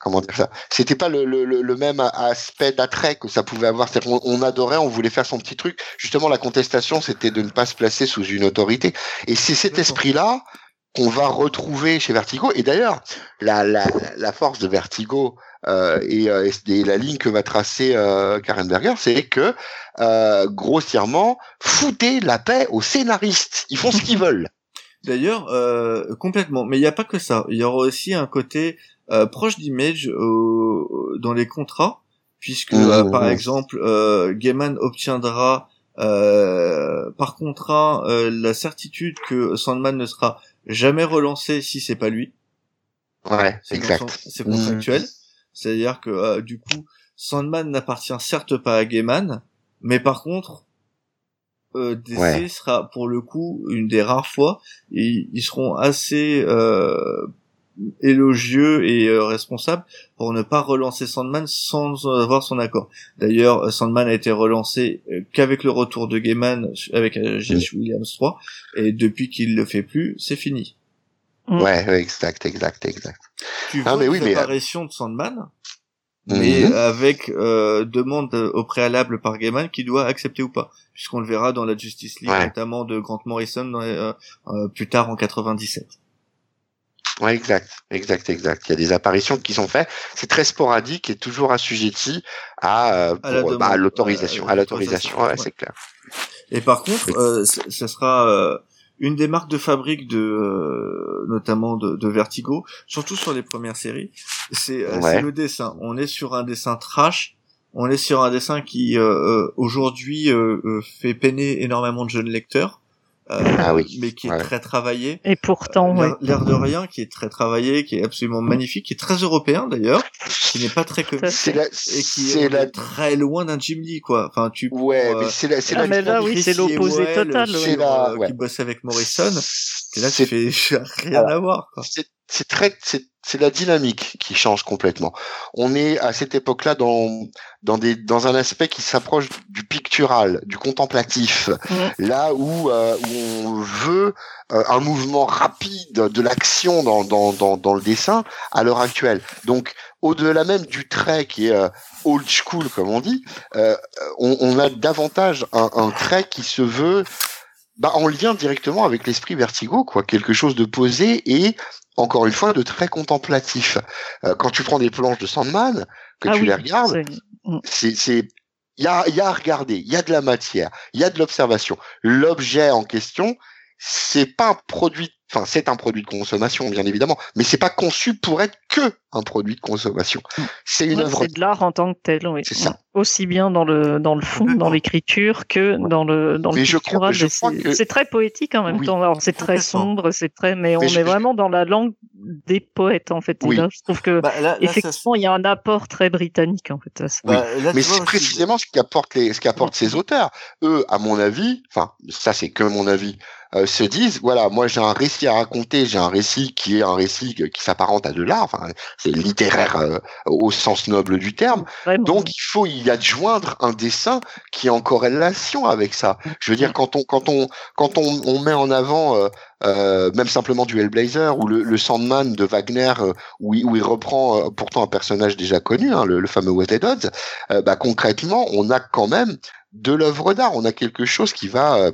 Speaker 3: comment dire ça? C'était pas le, le, le même aspect d'attrait que ça pouvait avoir. On, on, adorait on voulait faire son petit truc. Justement la contestation c'était de ne pas se placer sous une autorité. Et c'est cet esprit là qu'on va retrouver chez Vertigo. Et d'ailleurs la, la, la force de Vertigo et, euh, et, la ligne que va tracer euh, Karen Berger c'est que euh, grossièrement foutez la paix aux scénaristes ils font ce qu'ils veulent
Speaker 1: D'ailleurs, euh, complètement. Mais il n'y a pas que ça. Il y aura aussi un côté euh, proche d'image euh, dans les contrats, puisque mmh, euh, par mmh. exemple, euh, Gaiman obtiendra euh, par contrat la certitude que Sandman ne sera jamais relancé si c'est pas lui.
Speaker 3: Ouais, c'est exact.
Speaker 1: C'est contractuel. Mmh. C'est-à-dire que du coup, Sandman n'appartient certes pas à Gaiman, mais par contre, euh, DC sera pour le coup une des rares fois et ils seront assez euh, élogieux et euh, responsables pour ne pas relancer Sandman sans avoir son accord. D'ailleurs, Sandman a été relancé euh, qu'avec le retour de Gaiman avec J.H. Williams 3 et depuis qu'il le fait plus, c'est fini.
Speaker 3: Ouais, exact, exact, exact.
Speaker 1: Tu ah, vois mais oui, mais... de Sandman mais mhm. avec euh, demande au préalable par Gaiman qui doit accepter ou pas, puisqu'on le verra dans la Justice League, notamment de Grant Morrison euh, euh, plus tard en 97.
Speaker 3: Ouais, exact, exact, exact. Il y a des apparitions qui sont faites. C'est très sporadique et toujours assujetti à, euh, bah, l'autorisation, à l'autorisation. Ouais, c'est clair.
Speaker 1: Et par contre, ce sera une des marques de fabrique de euh, notamment de, de, Vertigo, surtout sur les premières séries, c'est euh, le dessin. On est sur un dessin trash, on est sur un dessin qui euh, aujourd'hui fait peiner énormément de jeunes lecteurs. Euh, ah oui. mais qui est très travaillé.
Speaker 2: Et pourtant,
Speaker 1: euh, l'air de rien, qui est très travaillé, qui est absolument magnifique, qui est très européen d'ailleurs, qui n'est pas très connu, et qui est, la... très loin d'un Jim Lee quoi. Enfin, tu.
Speaker 3: Ouais, mais c'est la, c'est
Speaker 2: ah, mais là, oui, c'est l'opposé total.
Speaker 1: C'est la, ouais. qui bosse avec Morrison. Et là, tu fais rien à voir.
Speaker 3: C'est très, c'est c'est la dynamique qui change complètement. On est à cette époque-là dans dans des dans un aspect qui s'approche du pictural, du contemplatif, là où, euh, où on veut euh, un mouvement rapide de l'action dans, dans, dans dans le dessin à l'heure actuelle. Donc au-delà même du trait qui est euh, old school comme on dit, on, on, a davantage un, un trait qui se veut bah, en lien directement avec l'esprit vertigo, quoi, quelque chose de posé et encore une fois, de très contemplatif. Euh, quand tu prends des planches de Sandman, que ah tu les regardes, mm. c'est, c'est, il y a, y a à regarder, il y a de la matière, il y a de l'observation. L'objet en question, c'est pas un produit Enfin, c'est un produit de consommation, bien évidemment, mais c'est pas conçu pour être que un produit de consommation. C'est une œuvre.
Speaker 2: C'est de l'art en tant que tel, oui. C'est ça. Aussi bien dans le dans le fond, dans l'écriture, que dans le dans le pictural. C'est très poétique en même temps. c'est très sombre, c'est très, mais, on est vraiment dans la langue des poètes en fait. Et là, je trouve que bah, effectivement, il y a un apport très britannique en fait.
Speaker 3: Bah, mais c'est précisément ce qu'apportent les ce qu'apportent ces auteurs. Eux, à mon avis, enfin, ça c'est que mon avis euh, se disent voilà, moi j'ai un récit à raconter, j'ai un récit qui est un récit qui s'apparente à de l'art, enfin c'est littéraire euh, au sens noble du terme. Donc il faut y adjoindre un dessin qui est en corrélation avec ça. Je veux dire quand on quand on quand on, on met en avant euh, euh même simplement du Hellblazer ou le, le Sandman de Wagner où, il, où, il, reprend pourtant un personnage déjà connu, hein, le, le, fameux Wetted Odds, bah, concrètement on a quand même de l'œuvre d'art, on a quelque chose qui va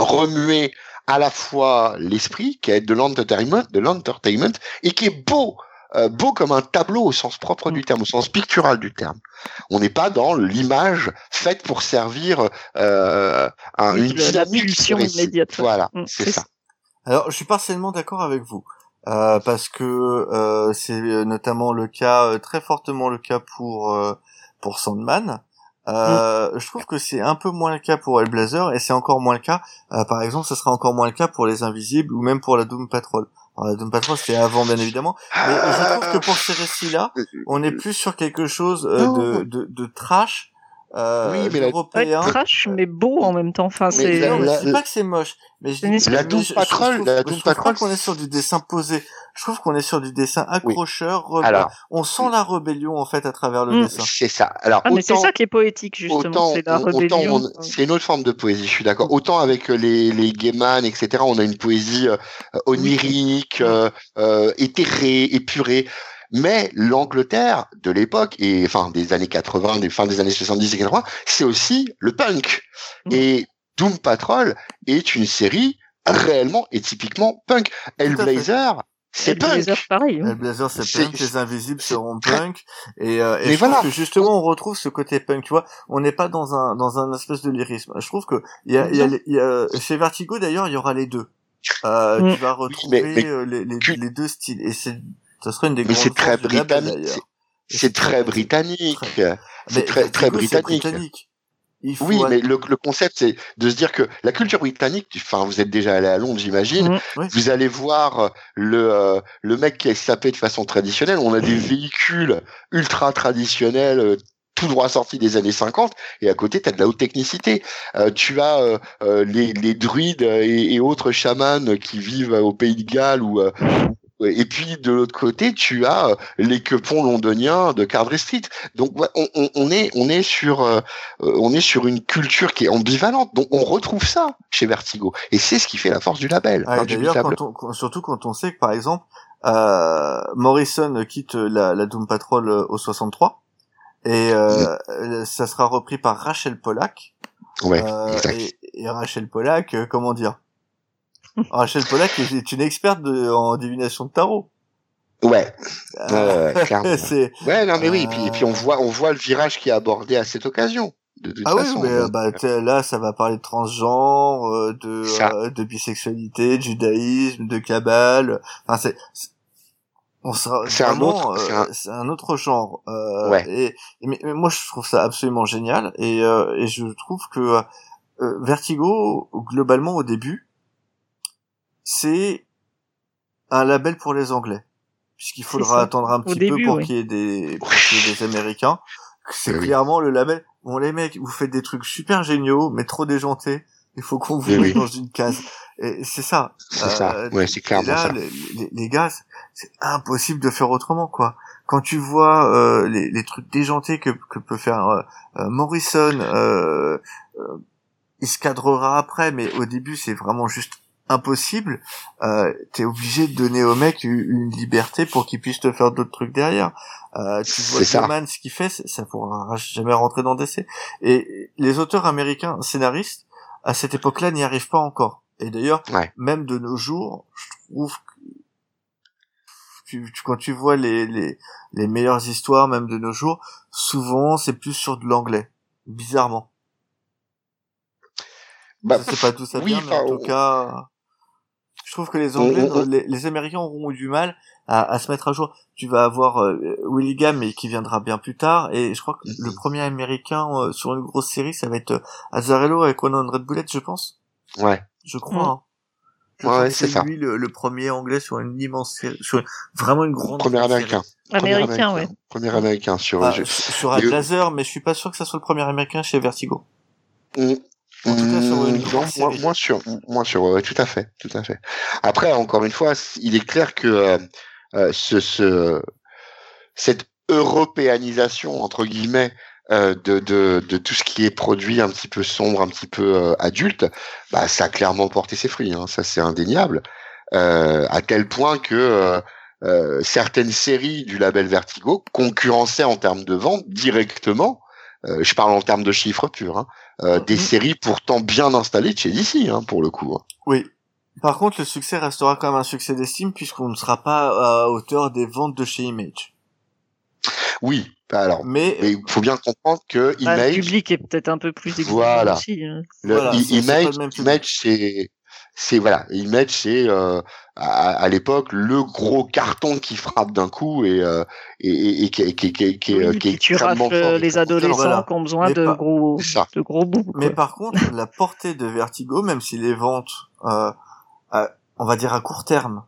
Speaker 3: remuer à la fois l'esprit, qui est de l'entertainment, de l'entertainment, et qui est beau, euh, beau comme un tableau au sens propre du mm. terme, au sens pictural du terme. On n'est pas dans l'image faite pour servir euh, un, une dynamique
Speaker 2: immédiate.
Speaker 3: Voilà, mm, c'est ça.
Speaker 1: Alors, je suis partiellement d'accord avec vous. Euh, parce que euh, c'est notamment le cas, euh, très fortement le cas pour euh, pour Sandman, euh, Je trouve que c'est un peu moins le cas pour Hellblazer et c'est encore moins le cas. Euh, par exemple, ce sera encore moins le cas pour les Invisibles ou même pour la Doom Patrol. Alors, la Doom Patrol c'était avant bien évidemment, mais je trouve que pour ces récits-là, on est plus sur quelque chose euh, de, de, de, trash euh,
Speaker 3: Oui, mais la-
Speaker 1: européen.
Speaker 2: Ouais, trash mais beau en même temps. Enfin, c'est
Speaker 3: la-
Speaker 1: Non,
Speaker 3: la-
Speaker 1: je dis pas que c'est moche, mais je dis
Speaker 3: La Doom Patrol,
Speaker 1: je trouve-
Speaker 3: la Doom Patrol,
Speaker 1: qu'on est sur du dessin posé. Je trouve qu'on est sur du dessin accrocheur. rebelle.
Speaker 3: Alors,
Speaker 1: on sent la rébellion en fait à travers le
Speaker 2: Mm.
Speaker 1: dessin.
Speaker 3: c'est ça. Alors,
Speaker 2: ah mais c'est
Speaker 3: autant,
Speaker 2: ça qui est poétique justement, la rébellion.
Speaker 3: on- c'est une autre forme de poésie, je suis d'accord. Autant avec euh, les, les Gaiman, etc., on a une poésie euh, onirique, euh, euh, éthérée, épurée. Mais l'Angleterre de l'époque, et enfin des années 80, des fins des années 70 et 80, c'est aussi le punk. Et Doom Patrol est une série réellement et typiquement punk. Hellblazer, c'est punk.
Speaker 2: Hellblazer, pareil. hein.
Speaker 1: Hellblazer, c'est punk, les invisibles seront punk, et, euh, et
Speaker 3: Mais
Speaker 1: je trouve
Speaker 3: voilà.
Speaker 1: que justement on retrouve ce côté punk, tu vois, on n'est pas dans un dans un espèce de lyrisme. Je trouve que il y a, il y a, y a- chez Vertigo d'ailleurs il y aura les deux. Euh,
Speaker 2: Mm.
Speaker 1: Tu vas retrouver
Speaker 3: mais- mais
Speaker 1: euh, les, les,
Speaker 3: tu-
Speaker 1: les deux styles, et c'est ça serait une des
Speaker 3: Mais c'est très britannique. c'est- très britannique. C'est très, très britannique.
Speaker 1: Il faut
Speaker 3: Oui, mais le, le concept, c'est de se dire que la culture britannique, enfin, vous êtes déjà allé à Londres, j'imagine.
Speaker 1: Oui.
Speaker 3: vous allez voir euh, le, euh, le mec qui est sapé de façon traditionnelle. On a des véhicules ultra traditionnels, euh, tout droit sortis des années 50, et à côté, tu as de la haute technicité. Euh, tu as euh, euh, les, les druides et, et autres chamans qui vivent au Pays de Galles ou... et puis de l'autre côté, tu as euh, les quepons londoniens de Cardray Street. Donc on, on, on est on est sur euh, euh, on est sur une culture qui est ambivalente. Donc on retrouve ça chez Vertigo et c'est ce qui fait la force du label.
Speaker 1: Ah, D'ailleurs, surtout quand on sait que par exemple, euh, Morrison quitte la, la Doom Patrol euh, au 63 et euh, euh, ça sera repris par Rachel Pollack.
Speaker 3: Ouais, exact.
Speaker 1: et, et Rachel Pollack, comment dire? Rachel Pollack est, une experte de, en divination de tarot.
Speaker 3: Ouais,
Speaker 1: Euh,
Speaker 3: ouais, clairement. Ouais, non mais oui, et puis, et puis on
Speaker 1: Euh.
Speaker 3: voit on voit le virage qui est abordé à cette occasion. De
Speaker 1: ah oui,
Speaker 3: façon.
Speaker 1: mais euh,
Speaker 3: Donc,
Speaker 1: bah, t'es- là, ça va parler de transgenre, euh, de, euh, de bisexualité, de judaïsme, de cabale. Enfin, c'est, on sera
Speaker 3: C'est un autre- c'est
Speaker 1: euh,
Speaker 3: un-
Speaker 1: c'est un autre genre. Euh,
Speaker 3: Ouais.
Speaker 1: Et, et- mais, mais moi, je trouve ça absolument génial. Et, euh, et je trouve que euh, Vertigo, globalement, au début, c'est un label pour les Anglais, puisqu'il faudra attendre un petit
Speaker 2: début,
Speaker 1: peu pour qu'il y ait des, pour qu'il y ait des Américains. C'est
Speaker 3: Oui.
Speaker 1: clairement le label. Bon, les mecs, vous faites des trucs super géniaux, mais trop déjantés. Il faut qu'on vous
Speaker 3: Oui,
Speaker 1: mette
Speaker 3: oui.
Speaker 1: dans une case. Et c'est ça.
Speaker 3: c'est ça.
Speaker 1: Euh,
Speaker 3: Ouais, c'est
Speaker 1: Et
Speaker 3: clairement
Speaker 1: là,
Speaker 3: ça.
Speaker 1: les, les- les gars, c'est- impossible de faire autrement, quoi. Quand tu vois euh, les, les trucs déjantés que, que peut faire euh, euh, Morrison, euh, euh, il se cadrera après, mais au début, c'est vraiment juste impossible. Euh, T'es obligé de donner au mec une, liberté pour qu'il puisse te faire d'autres trucs derrière. Euh, tu vois
Speaker 3: C'est.
Speaker 1: Gaiman, ce qu'il fait, c'est- ça pourra jamais rentrer dans DC. Et les auteurs américains scénaristes, à cette époque-là, n'y arrivent pas encore. Et d'ailleurs,
Speaker 3: Ouais.
Speaker 1: même de nos jours, je trouve que tu- tu- quand tu vois les, les, les meilleures histoires, même de nos jours, souvent c'est plus sur de l'anglais. Bizarrement.
Speaker 3: Bah,
Speaker 1: sais pas d'où ça
Speaker 3: oui,
Speaker 1: vient, mais en tout cas, je trouve que les Anglais, les, les Américains auront eu du mal à, à se mettre à jour. Tu vas avoir euh, Willingham, mais qui viendra bien plus tard, et je crois que
Speaker 3: Mhm.
Speaker 1: le premier Américain euh, sur une grosse série, ça va être euh, Azzarello avec One Hundred Bullets, je pense.
Speaker 3: Ouais.
Speaker 1: Je crois.
Speaker 2: Mm.
Speaker 1: hein. Je
Speaker 3: Ouais, c'est ça.
Speaker 1: lui le, le premier anglais sur une immense série, sur une- vraiment une grande
Speaker 3: Premier
Speaker 1: série.
Speaker 3: américain. Premier
Speaker 2: Américain, ouais.
Speaker 3: Premier américain sur.
Speaker 1: Ah,
Speaker 3: je-
Speaker 1: sur
Speaker 3: Mais-
Speaker 1: Blazer, mais je suis pas sûr que ça soit le premier américain chez Vertigo. En tout cas, sur une grosse
Speaker 3: non, moins, sûr, moins sûr, ouais, tout à fait, tout à fait. Après, encore une fois, il est clair que euh, euh, ce, ce, cette européanisation entre guillemets euh, de, de, de tout ce qui est produit un petit peu sombre, un petit peu euh, adulte, bah, ça a clairement porté ses fruits. Hein, ça, c'est indéniable. Euh, à tel point que euh, euh, certaines séries du label Vertigo concurrençaient en termes de vente directement. euh, je parle en termes de chiffres purs. Hein, euh, des
Speaker 1: Mhm.
Speaker 3: séries pourtant bien installées de chez DC, hein, pour le coup. hein.
Speaker 1: Oui. Par contre, le succès restera quand même un succès d'estime puisqu'on ne sera pas à hauteur des ventes de chez Image.
Speaker 3: Oui, alors,
Speaker 1: Mais,
Speaker 3: mais il faut bien comprendre que
Speaker 2: Bah, le
Speaker 3: Image,
Speaker 2: public est peut-être un peu plus exigeant
Speaker 3: Voilà.
Speaker 2: aussi. hein.
Speaker 3: le
Speaker 1: Voilà, le.
Speaker 3: Image, c'est, c'est voilà, Image, c'est euh, à, à l'époque le gros carton qui frappe d'un coup et euh, et, et, et qui, qui, qui, qui,
Speaker 2: Oui,
Speaker 3: est extrêmement fort,
Speaker 2: les adolescents
Speaker 1: Voilà.
Speaker 2: qui ont besoin
Speaker 1: Mais
Speaker 2: de
Speaker 1: pas-
Speaker 2: gros, de gros bouts.
Speaker 1: mais par contre, la portée de Vertigo, même si les ventes, euh, à- on va dire à court terme,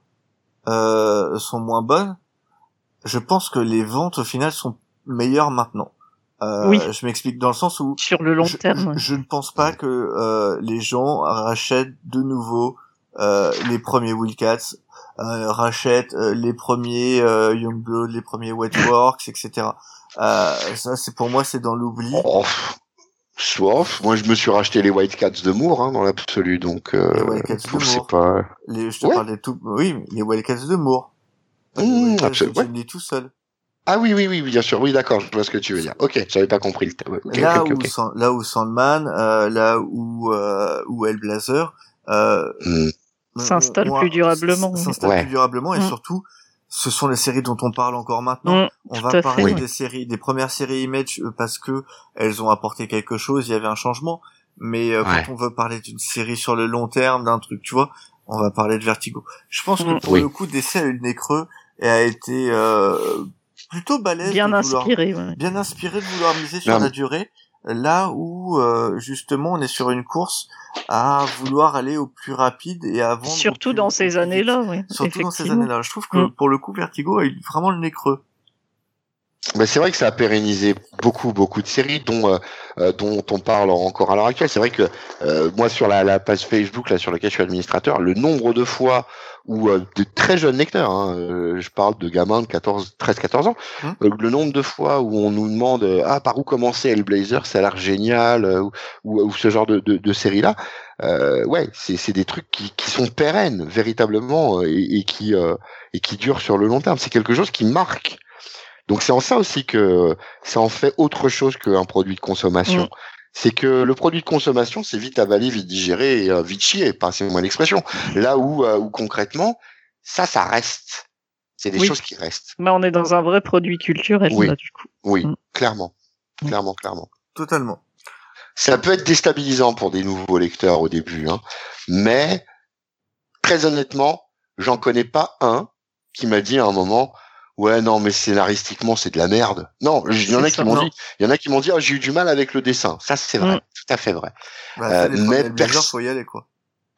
Speaker 1: euh, sont moins bonnes, je pense que les ventes au final sont meilleures maintenant. Euh,
Speaker 2: Oui.
Speaker 1: Je m'explique dans le sens où
Speaker 2: Sur le long
Speaker 1: je,
Speaker 2: terme.
Speaker 1: je- je ne pense pas que euh, les gens rachètent de nouveau euh, les premiers Wildcats, euh, rachètent euh, les premiers euh, Youngblood, les premiers Wetworks, etc. Euh, ça, c'est pour moi, c'est dans l'oubli.
Speaker 3: Oh, sauf, moi je me suis racheté les White Cats de Moore hein, dans l'absolu, donc euh,
Speaker 1: Les Wildcats de Moore.
Speaker 3: pas.
Speaker 1: Les, je te
Speaker 3: Ouais.
Speaker 1: parle des tout, oui, les Wildcats de Moore.
Speaker 3: Mmh, absolument, ouais.
Speaker 1: Jim Lee tout seul.
Speaker 3: Ah oui, oui, oui, bien sûr, oui, d'accord, je vois ce que tu veux dire. Ok, j'avais pas compris le. thème.
Speaker 1: Là où
Speaker 3: ok.
Speaker 1: San- là où Sandman, euh, là où euh, où Hellblazer, euh,
Speaker 3: Hmm.
Speaker 2: S'installe plus durablement.
Speaker 1: S'installe
Speaker 3: Ouais.
Speaker 1: plus durablement et
Speaker 2: Mm.
Speaker 1: surtout, ce sont les séries dont on parle encore maintenant.
Speaker 2: Mm,
Speaker 1: on va
Speaker 2: à fait,
Speaker 1: parler
Speaker 3: oui.
Speaker 1: des séries, des premières séries Image euh, parce que elles ont apporté quelque chose, il y avait un changement. Mais euh,
Speaker 3: Ouais.
Speaker 1: quand on veut parler d'une série sur le long terme, d'un truc, tu vois, on va parler de Vertigo. Je pense que pour
Speaker 3: Oui.
Speaker 1: le coup, DC a eu le nez creux et a été euh, plutôt balèze,
Speaker 2: Bien
Speaker 1: de vouloir-
Speaker 2: inspiré, ouais.
Speaker 1: bien inspiré de vouloir miser sur
Speaker 3: Non,
Speaker 1: la durée, là où euh, justement on est sur une course à vouloir aller au plus rapide et à vendre.
Speaker 2: Surtout dans ces années-là, oui.
Speaker 1: Surtout dans ces années-là. Je trouve que
Speaker 2: Mm.
Speaker 1: pour le coup, Vertigo a eu vraiment le nez creux.
Speaker 3: Bah, c'est vrai que ça a pérennisé beaucoup, beaucoup de séries dont, euh, euh, dont on parle encore à l'heure actuelle. C'est vrai que euh, moi, sur la, la page Facebook là, sur laquelle je suis administrateur, le nombre de fois où euh, de très jeunes lecteurs, hein, euh, je parle de gamins de 14, 13, 14 ans,
Speaker 1: Hum.
Speaker 3: euh, le nombre de fois où on nous demande euh, ah par où commencer Hellblazer, ça a l'air génial, euh, ou, ou, ou ce genre de, de, de série-là, euh, ouais, c'est des trucs qui, qui sont pérennes véritablement et, et qui euh, et qui durent sur le long terme. C'est quelque chose qui marque. Donc c'est en ça aussi que ça en fait autre chose qu'un produit de consommation.
Speaker 2: Mm.
Speaker 3: C'est que le produit de consommation, c'est vite avalé, vite digéré et euh, vite chié, passez-moi l'expression. Là où, euh, où concrètement, ça, ça reste. C'est des
Speaker 2: Oui.
Speaker 3: choses qui restent.
Speaker 2: Mais on est dans un vrai produit culturel,
Speaker 3: Oui.
Speaker 2: là, du coup.
Speaker 3: Oui,
Speaker 2: Mm.
Speaker 3: clairement.
Speaker 2: Mm.
Speaker 3: Clairement, clairement.
Speaker 1: Totalement.
Speaker 3: Ça peut être déstabilisant pour des nouveaux lecteurs au début, hein, mais très honnêtement, j'en connais pas un qui m'a dit à un moment, ouais non mais scénaristiquement c'est de la merde. Non, il y en a qui m'ont dit, il y en a qui m'ont dit, ah, j'ai eu du mal avec le dessin. Ça c'est vrai,
Speaker 2: Mm.
Speaker 3: tout à fait vrai.
Speaker 1: Bah,
Speaker 3: Euh, mais
Speaker 1: premiers Blazers,
Speaker 3: perso-
Speaker 1: faut y aller, quoi.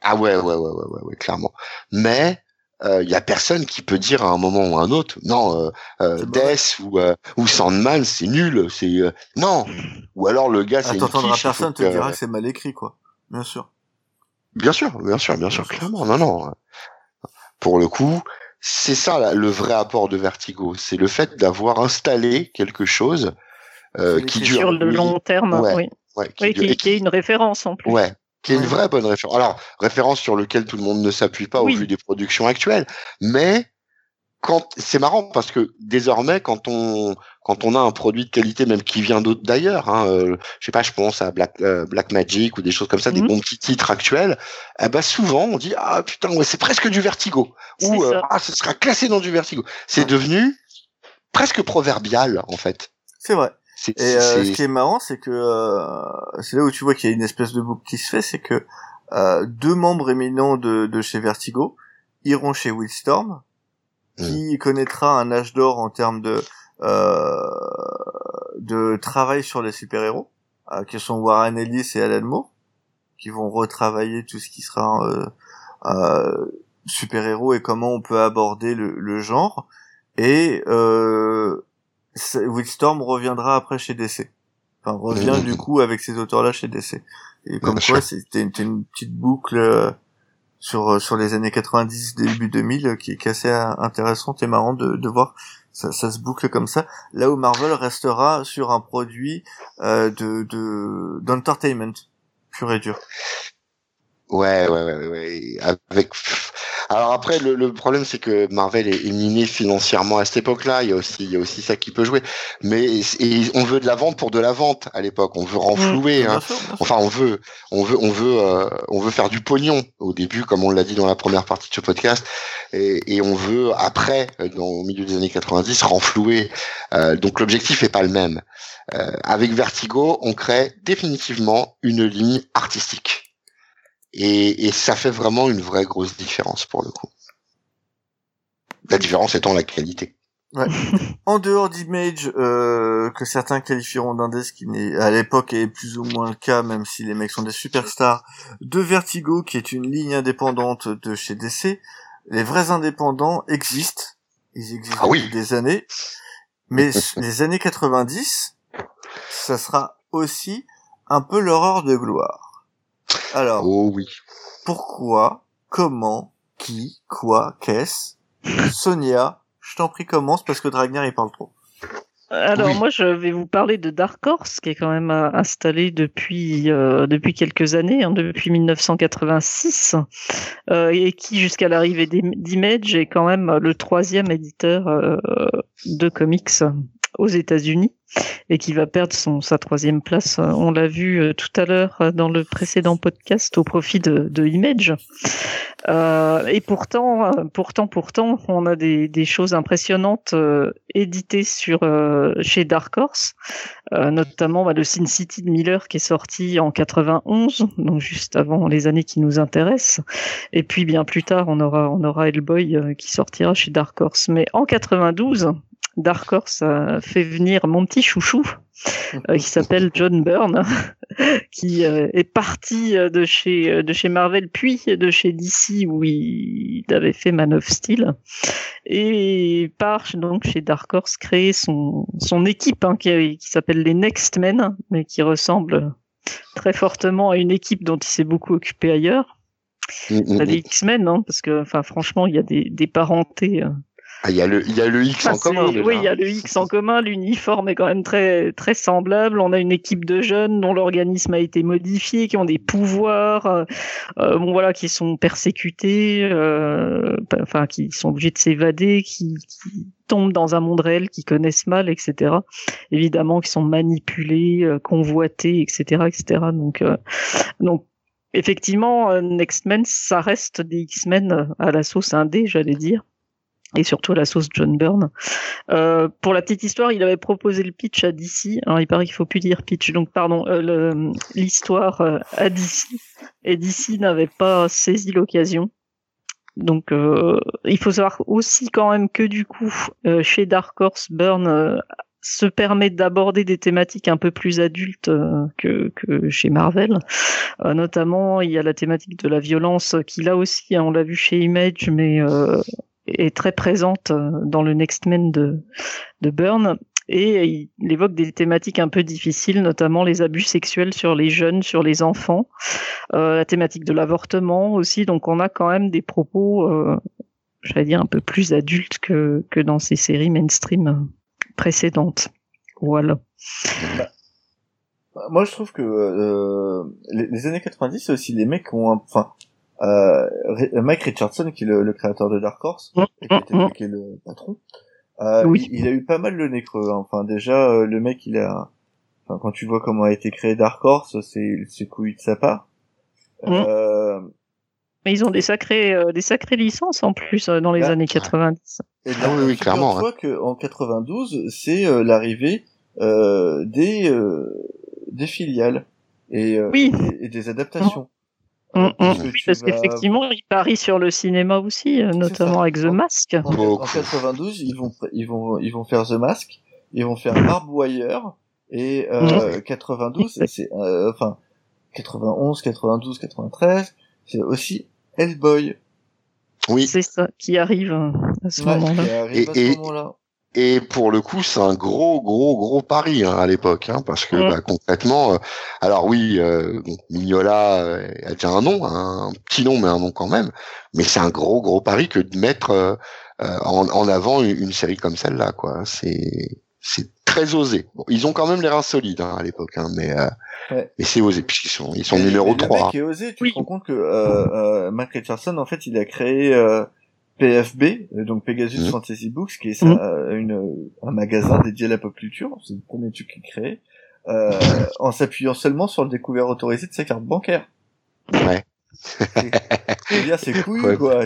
Speaker 3: Ah ouais, ouais, ouais, ouais, ouais, ouais, clairement. Mais euh, il y a personne qui peut dire à un moment ou à un autre, non, euh, euh. Death ou, euh, ou Sandman, c'est nul, c'est euh, non. Ou alors le gars,
Speaker 1: Ah,
Speaker 3: c'est une
Speaker 1: t'entendras personne te dira que c'est mal écrit, quoi. Bien sûr.
Speaker 3: Bien sûr, bien sûr, bien sûr, clairement. Non, non. Pour le coup, c'est ça là, le vrai apport de Vertigo, c'est le fait d'avoir installé quelque chose euh, qui dure.
Speaker 2: Sur le long terme,
Speaker 3: Ouais.
Speaker 2: oui.
Speaker 3: ouais, qui
Speaker 2: Oui,
Speaker 3: dure-
Speaker 2: qui, est une référence en plus.
Speaker 3: Ouais, qui est une vraie bonne référence. Alors, référence sur lequel tout le monde ne s'appuie pas
Speaker 2: Oui.
Speaker 3: au vu des productions actuelles, mais quand c'est marrant parce que désormais quand on quand on a un produit de qualité même qui vient d'ailleurs, hein, euh, je sais pas, je pense à Black euh, Black Magic ou des choses comme ça, des
Speaker 2: Mhm.
Speaker 3: bons petits titres actuels, eh ben souvent on dit ah putain ouais c'est presque du Vertigo ou euh, ah ce sera classé dans du Vertigo. C'est devenu presque proverbial en fait.
Speaker 1: C'est vrai. Et euh, ce qui est marrant, c'est que euh, c'est là où tu vois qu'il y a une espèce de boucle qui se fait, c'est que euh, deux membres éminents de, de chez Vertigo iront chez Wildstorm, qui connaîtra un âge d'or en termes de euh, de travail sur les super-héros, euh, qui sont Warren Ellis et Alan Moore, qui vont retravailler tout ce qui sera euh, euh, super-héros et comment on peut aborder le, le genre. Et euh, Wildstorm reviendra après chez DC. Enfin, revient
Speaker 3: Mhm.
Speaker 1: du coup avec ces auteurs-là chez DC. Et comme
Speaker 3: Bien
Speaker 1: quoi, c'était une, une petite boucle euh, sur euh, sur les années 90, début 2000, euh, qui, est assez euh, intéressante et marrant de, de voir ça, ça se boucle comme ça. Là où Marvel restera sur un produit de de d'entertainment pur et dur.
Speaker 3: Ouais, ouais, ouais, ouais. Avec. Alors après, le, le problème c'est que Marvel est, est miné financièrement à cette époque-là. Il y a aussi, il y a aussi ça qui peut jouer. Mais et on veut de la vente pour de la vente à l'époque. On veut renflouer.
Speaker 1: Bien
Speaker 3: hein.
Speaker 1: sûr.
Speaker 3: Enfin, on veut, on veut, on veut, euh, on veut faire du pognon au début, comme on l'a dit dans la première partie de ce podcast, et, et on veut après, euh, dans, au milieu des années 90, renflouer. Euh, donc l'objectif est pas le même. Euh, avec Vertigo, on crée définitivement une ligne artistique, et, et ça fait vraiment une vraie grosse différence pour le coup. La différence étant la qualité.
Speaker 1: En dehors d'Image, euh, que certains qualifieront d'indé, ce qui n'est à l'époque est plus ou moins le cas, même si les mecs sont des superstars, de Vertigo, qui est une ligne indépendante de chez DC, les vrais indépendants existent. Ils existent
Speaker 3: Ah oui.
Speaker 1: depuis des années. Mais les années 90, ça sera aussi un peu l'horreur de gloire. Alors,
Speaker 3: Oh oui.
Speaker 1: pourquoi, comment, qui, quoi, qu'est-ce? Sonia, je t'en prie commence parce que Dragner il parle trop.
Speaker 2: Alors
Speaker 3: Oui.
Speaker 2: moi je vais vous parler de Dark Horse qui est quand même euh, installé depuis euh, depuis quelques années, hein, depuis 1986, euh, et qui jusqu'à l'arrivée d'Im- d'Image est quand même le troisième éditeur euh, de comics aux États-Unis et qui va perdre son sa troisième place. On l'a vu euh, tout à l'heure euh, dans le précédent podcast au profit de, de Image. Euh, et pourtant, pourtant, pourtant, on a des, des choses impressionnantes éditées sur chez Dark Horse, notamment bah, le Sin City de Miller qui est sorti en 91, donc juste avant les années qui nous intéressent. Et puis bien plus tard, on aura on aura Hellboy qui sortira chez Dark Horse. Mais en 92, Dark Horse a fait venir mon petit chouchou euh, qui s'appelle John Byrne, qui euh, est parti euh, de chez de chez Marvel puis de chez DC où il avait fait Man of Steel et part donc chez Dark Horse créer son son équipe hein, qui, qui s'appelle les Next Men mais qui ressemble très fortement à une équipe dont il s'est beaucoup occupé ailleurs.
Speaker 3: Mm, mm,
Speaker 2: Pas
Speaker 3: mm.
Speaker 2: des X-Men, hein, parce que, enfin, franchement, il y a des, des parentés. euh,
Speaker 3: Ah, il y a le, il y a le X en
Speaker 2: ah,
Speaker 3: commun. déjà.
Speaker 2: Oui, il y a le X en commun. L'uniforme est quand même très très semblable. On a une équipe de jeunes dont l'organisme a été modifié, qui ont des pouvoirs, euh, euh, bon voilà, qui sont persécutés, euh, enfin qui sont obligés de s'évader, qui, qui tombent dans un monde réel, qui connaissent mal, etc. Évidemment, qui sont manipulés, euh, convoités, etc., etc. Donc euh, donc effectivement, euh, Next Men, ça reste des X-Men à la sauce indé, j'allais dire et surtout à la sauce John Byrne. Euh, pour la petite histoire, il avait proposé le pitch à DC. Alors, il paraît qu'il faut plus dire pitch, donc pardon, euh, l'histoire euh, à DC. Et DC n'avait pas saisi l'occasion. Donc, euh, il faut savoir aussi quand même que du coup, euh, chez Dark Horse, Byrne se permet d'aborder des thématiques un peu plus adultes que, que chez Marvel. Euh, notamment, il y a la thématique de la violence qui là aussi, hein, on l'a vu chez Image, mais euh, est très présente euh, dans le Next Men de, de Byrne. Et il évoque des thématiques un peu difficiles, notamment les abus sexuels sur les jeunes, sur les enfants, euh, la thématique de l'avortement aussi. Donc on a quand même des propos, euh, j'allais dire, un peu plus adultes que, que dans ces séries mainstream euh, précédentes. Voilà.
Speaker 1: Moi, je trouve que les, les années 90, c'est aussi les mecs qui ont un... Enfin, euh, Mike Richardson, qui est le, le créateur de Dark Horse,
Speaker 2: Mm,
Speaker 1: et qui, était-
Speaker 2: mm, mm.
Speaker 1: qui est le patron, euh,
Speaker 2: Oui.
Speaker 1: il, il a eu pas mal le nez creux. hein. Enfin, déjà, euh, le mec, il a... Enfin, quand tu vois comment a été créé Dark Horse, c'est c'est couillu de sa part.
Speaker 2: Mm.
Speaker 1: Euh,
Speaker 2: Mais ils ont des sacrés, euh, des sacrées licences en plus euh, dans les
Speaker 1: Bah,
Speaker 2: années 90.
Speaker 1: Et
Speaker 3: Ah oui, oui, clairement,
Speaker 1: vois que en 92, c'est euh, l'arrivée euh, des euh, des filiales et, euh,
Speaker 2: Oui.
Speaker 1: et, et des adaptations.
Speaker 2: Mm, mm. Oui, parce
Speaker 1: vas-
Speaker 2: qu'effectivement, ils parient sur le cinéma aussi, euh, notamment avec The Mask.
Speaker 1: En, en
Speaker 3: Beaucoup.
Speaker 1: 92, ils vont ils vont ils vont faire The Mask, ils vont faire Barb Wire et euh, 92 c'est euh, enfin 91, 92, 93, c'est aussi Hellboy.
Speaker 3: Oui.
Speaker 2: C'est ça qui arrive euh, à ce
Speaker 1: Ouais,
Speaker 2: moment-là.
Speaker 1: qui arrive
Speaker 3: Et-
Speaker 1: à ce
Speaker 3: et-
Speaker 1: moment-là.
Speaker 3: Et pour le coup, c'est un gros, gros, gros pari hein, à l'époque, hein, parce que
Speaker 2: Mm.
Speaker 3: bah, concrètement, euh, alors oui, euh, Mignola euh, a déjà un nom, hein, un petit nom, mais un nom quand même. Mais c'est un gros, gros pari que de mettre euh, euh, en, en avant une, une série comme celle-là, quoi. C'est, c'est très osé. Bon, ils ont quand même les reins solides hein, à l'époque, hein, mais euh,
Speaker 1: Ouais.
Speaker 3: mais c'est osé puisqu'ils sont, ils sont
Speaker 1: Mais-
Speaker 3: numéro
Speaker 1: mais Le
Speaker 3: 3.
Speaker 1: mec est osé, tu
Speaker 2: Oui.
Speaker 1: te rends compte que euh, euh, Mac Richardson, en fait, il a créé euh, PFB, euh, donc Pegasus
Speaker 3: Mhm.
Speaker 1: Fantasy Books, qui est ça, euh, une, un magasin dédié à la pop culture. C'est le premier truc qu'il crée, euh, en s'appuyant seulement sur le découvert autorisé de sa carte bancaire.
Speaker 3: Ouais.
Speaker 1: Veux dire, c'est couillu,
Speaker 3: Ouais.
Speaker 1: quoi.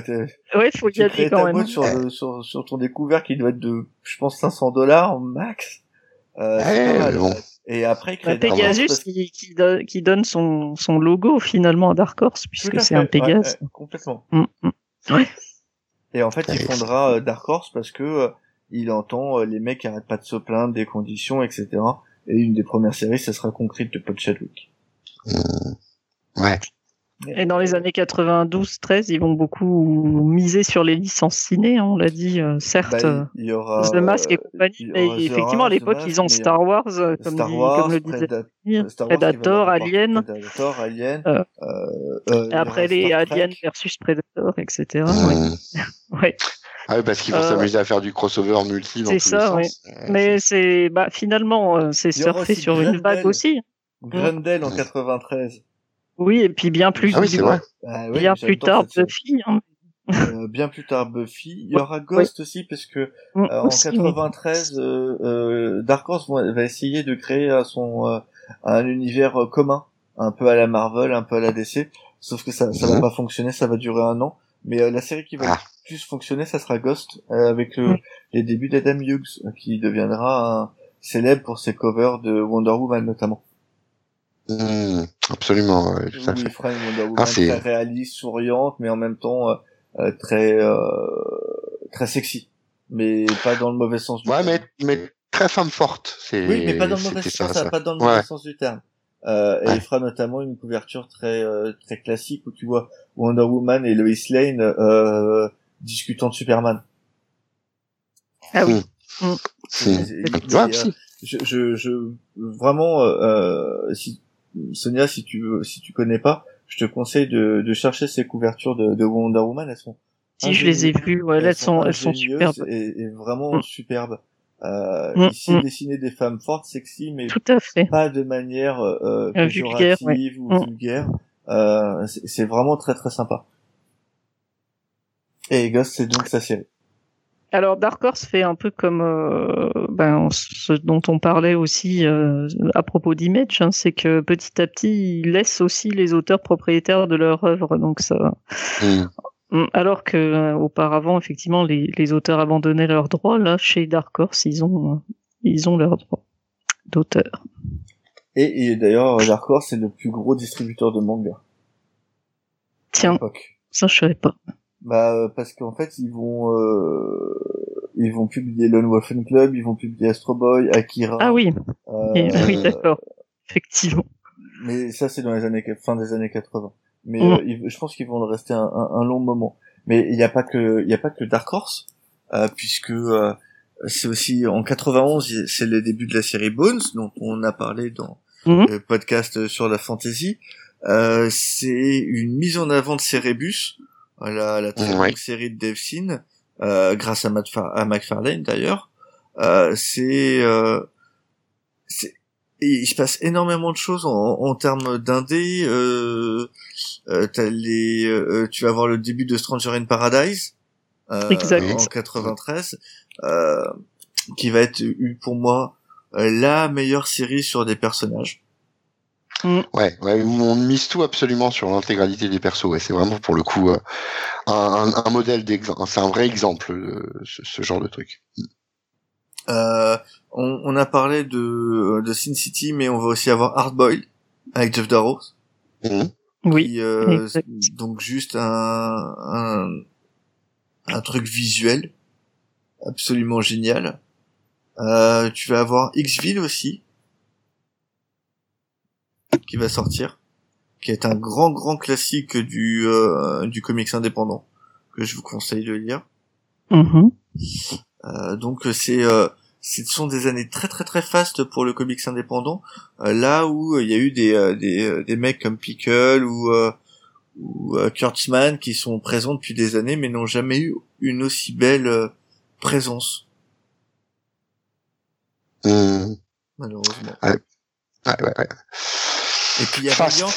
Speaker 2: Ouais, faut y
Speaker 1: Tu
Speaker 2: aller
Speaker 1: crées
Speaker 2: quand
Speaker 1: ta
Speaker 2: même.
Speaker 1: boîte sur, le- sur, sur ton découvert qui doit être de, je pense, 500 dollars max. Euh, c'est
Speaker 3: Ouais, bon.
Speaker 1: Et après, il crée
Speaker 2: Bah, Pegasus
Speaker 1: parce-
Speaker 2: qui, qui, do- qui donne son, son logo finalement à Dark Horse puisque c'est un Pégase.
Speaker 1: ouais, ouais, complètement.
Speaker 2: Mm, mm. Ouais.
Speaker 1: Et en fait, il fondera euh, Dark Horse parce que euh, il entend euh, les mecs arrêtent pas de se plaindre des conditions, etc. Et une des premières séries, ce sera Concrete de Paul Chadwick.
Speaker 3: Mm. Ouais.
Speaker 2: Et dans les années 92-13, ils vont beaucoup miser sur les licences ciné, hein, on l'a dit, euh, certes.
Speaker 1: Bah, il y aura,
Speaker 2: The Mask et compagnie,
Speaker 1: il y
Speaker 2: mais effectivement, à
Speaker 1: Mask,
Speaker 2: l'époque, ils ont Star Wars, euh, comme,
Speaker 1: Star
Speaker 2: dit-
Speaker 1: Wars,
Speaker 2: comme le disait
Speaker 1: Star
Speaker 2: Predator, Alien,
Speaker 1: Predator, Alien.
Speaker 2: Euh,
Speaker 1: euh, euh,
Speaker 2: après les
Speaker 1: Star
Speaker 2: Aliens
Speaker 1: Trek.
Speaker 2: versus Predator, etc.
Speaker 3: Mmh.
Speaker 2: Ouais. Ouais.
Speaker 3: Ah oui, parce qu'ils vont
Speaker 2: Euh,
Speaker 3: s'amuser à faire du crossover multi dans
Speaker 2: c'est
Speaker 3: tous
Speaker 2: ça,
Speaker 3: les
Speaker 2: ouais.
Speaker 3: sens. Euh,
Speaker 2: Mais c'est, bah, finalement, euh, c'est
Speaker 1: aussi
Speaker 2: sur une
Speaker 1: Grendel.
Speaker 2: vague aussi.
Speaker 1: Grendel en 93.
Speaker 2: Oui, et puis bien plus,
Speaker 3: Ah oui, c'est vrai.
Speaker 1: Ah oui,
Speaker 2: bien plus tard. Buffy, hein.
Speaker 1: Euh, bien plus tard Buffy. Il y aura Ghost aussi parce que
Speaker 2: Mm,
Speaker 1: euh, en
Speaker 2: aussi, oui.
Speaker 1: 93, euh, euh, Dark Horse va va essayer de créer son euh, un univers euh, commun, un peu à la Marvel, un peu à la DC. Sauf que ça ça va
Speaker 3: Mhm.
Speaker 1: pas fonctionner, ça va durer un an. Mais euh, la série qui va
Speaker 3: Ah.
Speaker 1: plus fonctionner, ça sera Ghost euh, avec le-
Speaker 2: Mm.
Speaker 1: les débuts d'Adam Hughes qui deviendra un célèbre pour ses covers de Wonder Woman notamment.
Speaker 3: Mmh, absolument, ouais, tout à
Speaker 1: Où
Speaker 3: fait.
Speaker 1: il fera une Wonder Woman
Speaker 3: Ah, c'est-
Speaker 1: très réaliste, souriante, mais en même temps euh, euh, très euh, très sexy, mais pas dans le mauvais sens du
Speaker 3: Ouais,
Speaker 1: terme.
Speaker 3: mais, mais très femme forte. C'est,
Speaker 1: Oui, mais pas dans le mauvais sens,
Speaker 3: ça, ça.
Speaker 1: pas dans le
Speaker 3: Ouais.
Speaker 1: mauvais sens du terme. Euh, Et
Speaker 3: Ouais.
Speaker 1: il fera notamment une couverture très euh, très classique où tu vois Wonder Woman et Lois Lane euh, discutant de Superman.
Speaker 2: Ah oui.
Speaker 3: Mmh.
Speaker 1: Et- et- et,
Speaker 3: Ouais, si.
Speaker 1: je, je, je vraiment euh, si Sonia si tu veux si tu connais pas je te conseille de, de chercher ces couvertures de, de Wonder Woman elles sont
Speaker 2: Si je les ai vues, ouais, elles sont, elles sont superbes.
Speaker 1: et, et vraiment
Speaker 2: Mm.
Speaker 1: superbes euh,
Speaker 2: Mm,
Speaker 1: il sait
Speaker 2: mm.
Speaker 1: dessiner des femmes fortes sexy mais
Speaker 2: Tout à fait.
Speaker 1: pas de manière euh,
Speaker 2: Euh, vulgaire,
Speaker 1: péjorative ou
Speaker 2: Mm.
Speaker 1: vulgaire euh, c'est c'est vraiment très très sympa et Ghost c'est donc sa série
Speaker 2: Alors Dark Horse fait un peu comme euh, ben, ce dont on parlait aussi euh, à propos d'Image, hein, c'est que petit à petit ils laissent aussi les auteurs propriétaires de leur œuvre, donc ça.
Speaker 3: Mmh.
Speaker 2: Mm, Alors que euh, auparavant effectivement les, les auteurs abandonnaient leurs droits, là chez Dark Horse ils ont euh, ils ont leurs droits d'auteur.
Speaker 1: et, et d'ailleurs Dark Horse c'est le plus gros distributeur de manga
Speaker 2: Tiens, ça je savais pas.
Speaker 1: Bah euh, parce qu'en fait ils vont euh, ils vont publier Lone Wolf and Club, ils vont publier Astro Boy, Akira.
Speaker 2: Ah oui,
Speaker 1: euh,
Speaker 2: et- oui
Speaker 3: euh,
Speaker 2: d'accord, effectivement.
Speaker 1: mais ça c'est dans les années fin des années 80. Mais
Speaker 2: Mm.
Speaker 1: euh, ils- je pense qu'ils vont le rester un, un, un long moment. Mais il n'y a pas que il y a pas que Dark Horse puisque c'est aussi en 91 il- c'est le début de la série Bones dont on a parlé dans
Speaker 2: Mhm.
Speaker 1: le podcast sur la fantasy. Euh, c'est une mise en avant de Cerebus, la, la très
Speaker 3: Ouais.
Speaker 1: longue série de Devsin, euh, grâce à, Matt Far- à McFarlane d'ailleurs. Euh, c'est, euh, c'est, il se passe énormément de choses en, en termes d'indé. Euh, euh, t'as les, euh, tu vas voir le début de Stranger in Paradise euh, en 93, euh, qui va être eu pour moi la meilleure série sur des personnages.
Speaker 3: Ouais, ouais, où on mise tout absolument sur l'intégralité des persos. Ouais, c'est vraiment pour le coup euh, un, un, un modèle d'exemple. C'est un vrai exemple euh, ce, ce genre de truc.
Speaker 1: Euh, on, on a parlé de, de Sin City, mais on va aussi avoir Hard Boy avec Jeff Darrow,
Speaker 3: Mhm.
Speaker 2: Oui,
Speaker 1: qui, euh, donc juste un, un un truc visuel absolument génial. Euh, tu vas avoir X-Ville aussi qui va sortir, qui est un grand grand classique du euh, du comics indépendant que je vous conseille de lire.
Speaker 2: Mhm.
Speaker 1: Euh, donc c'est euh, ce sont des années très très très fastes pour le comics indépendant, euh, là où euh, il y a eu des euh, des, euh, des mecs comme Pickle ou euh, ou euh, Kurtzman qui sont présents depuis des années mais n'ont jamais eu une aussi belle euh, présence malheureusement.
Speaker 3: Ouais, ouais, ouais.
Speaker 1: Et puis il y a
Speaker 3: Fast.
Speaker 1: Valiant.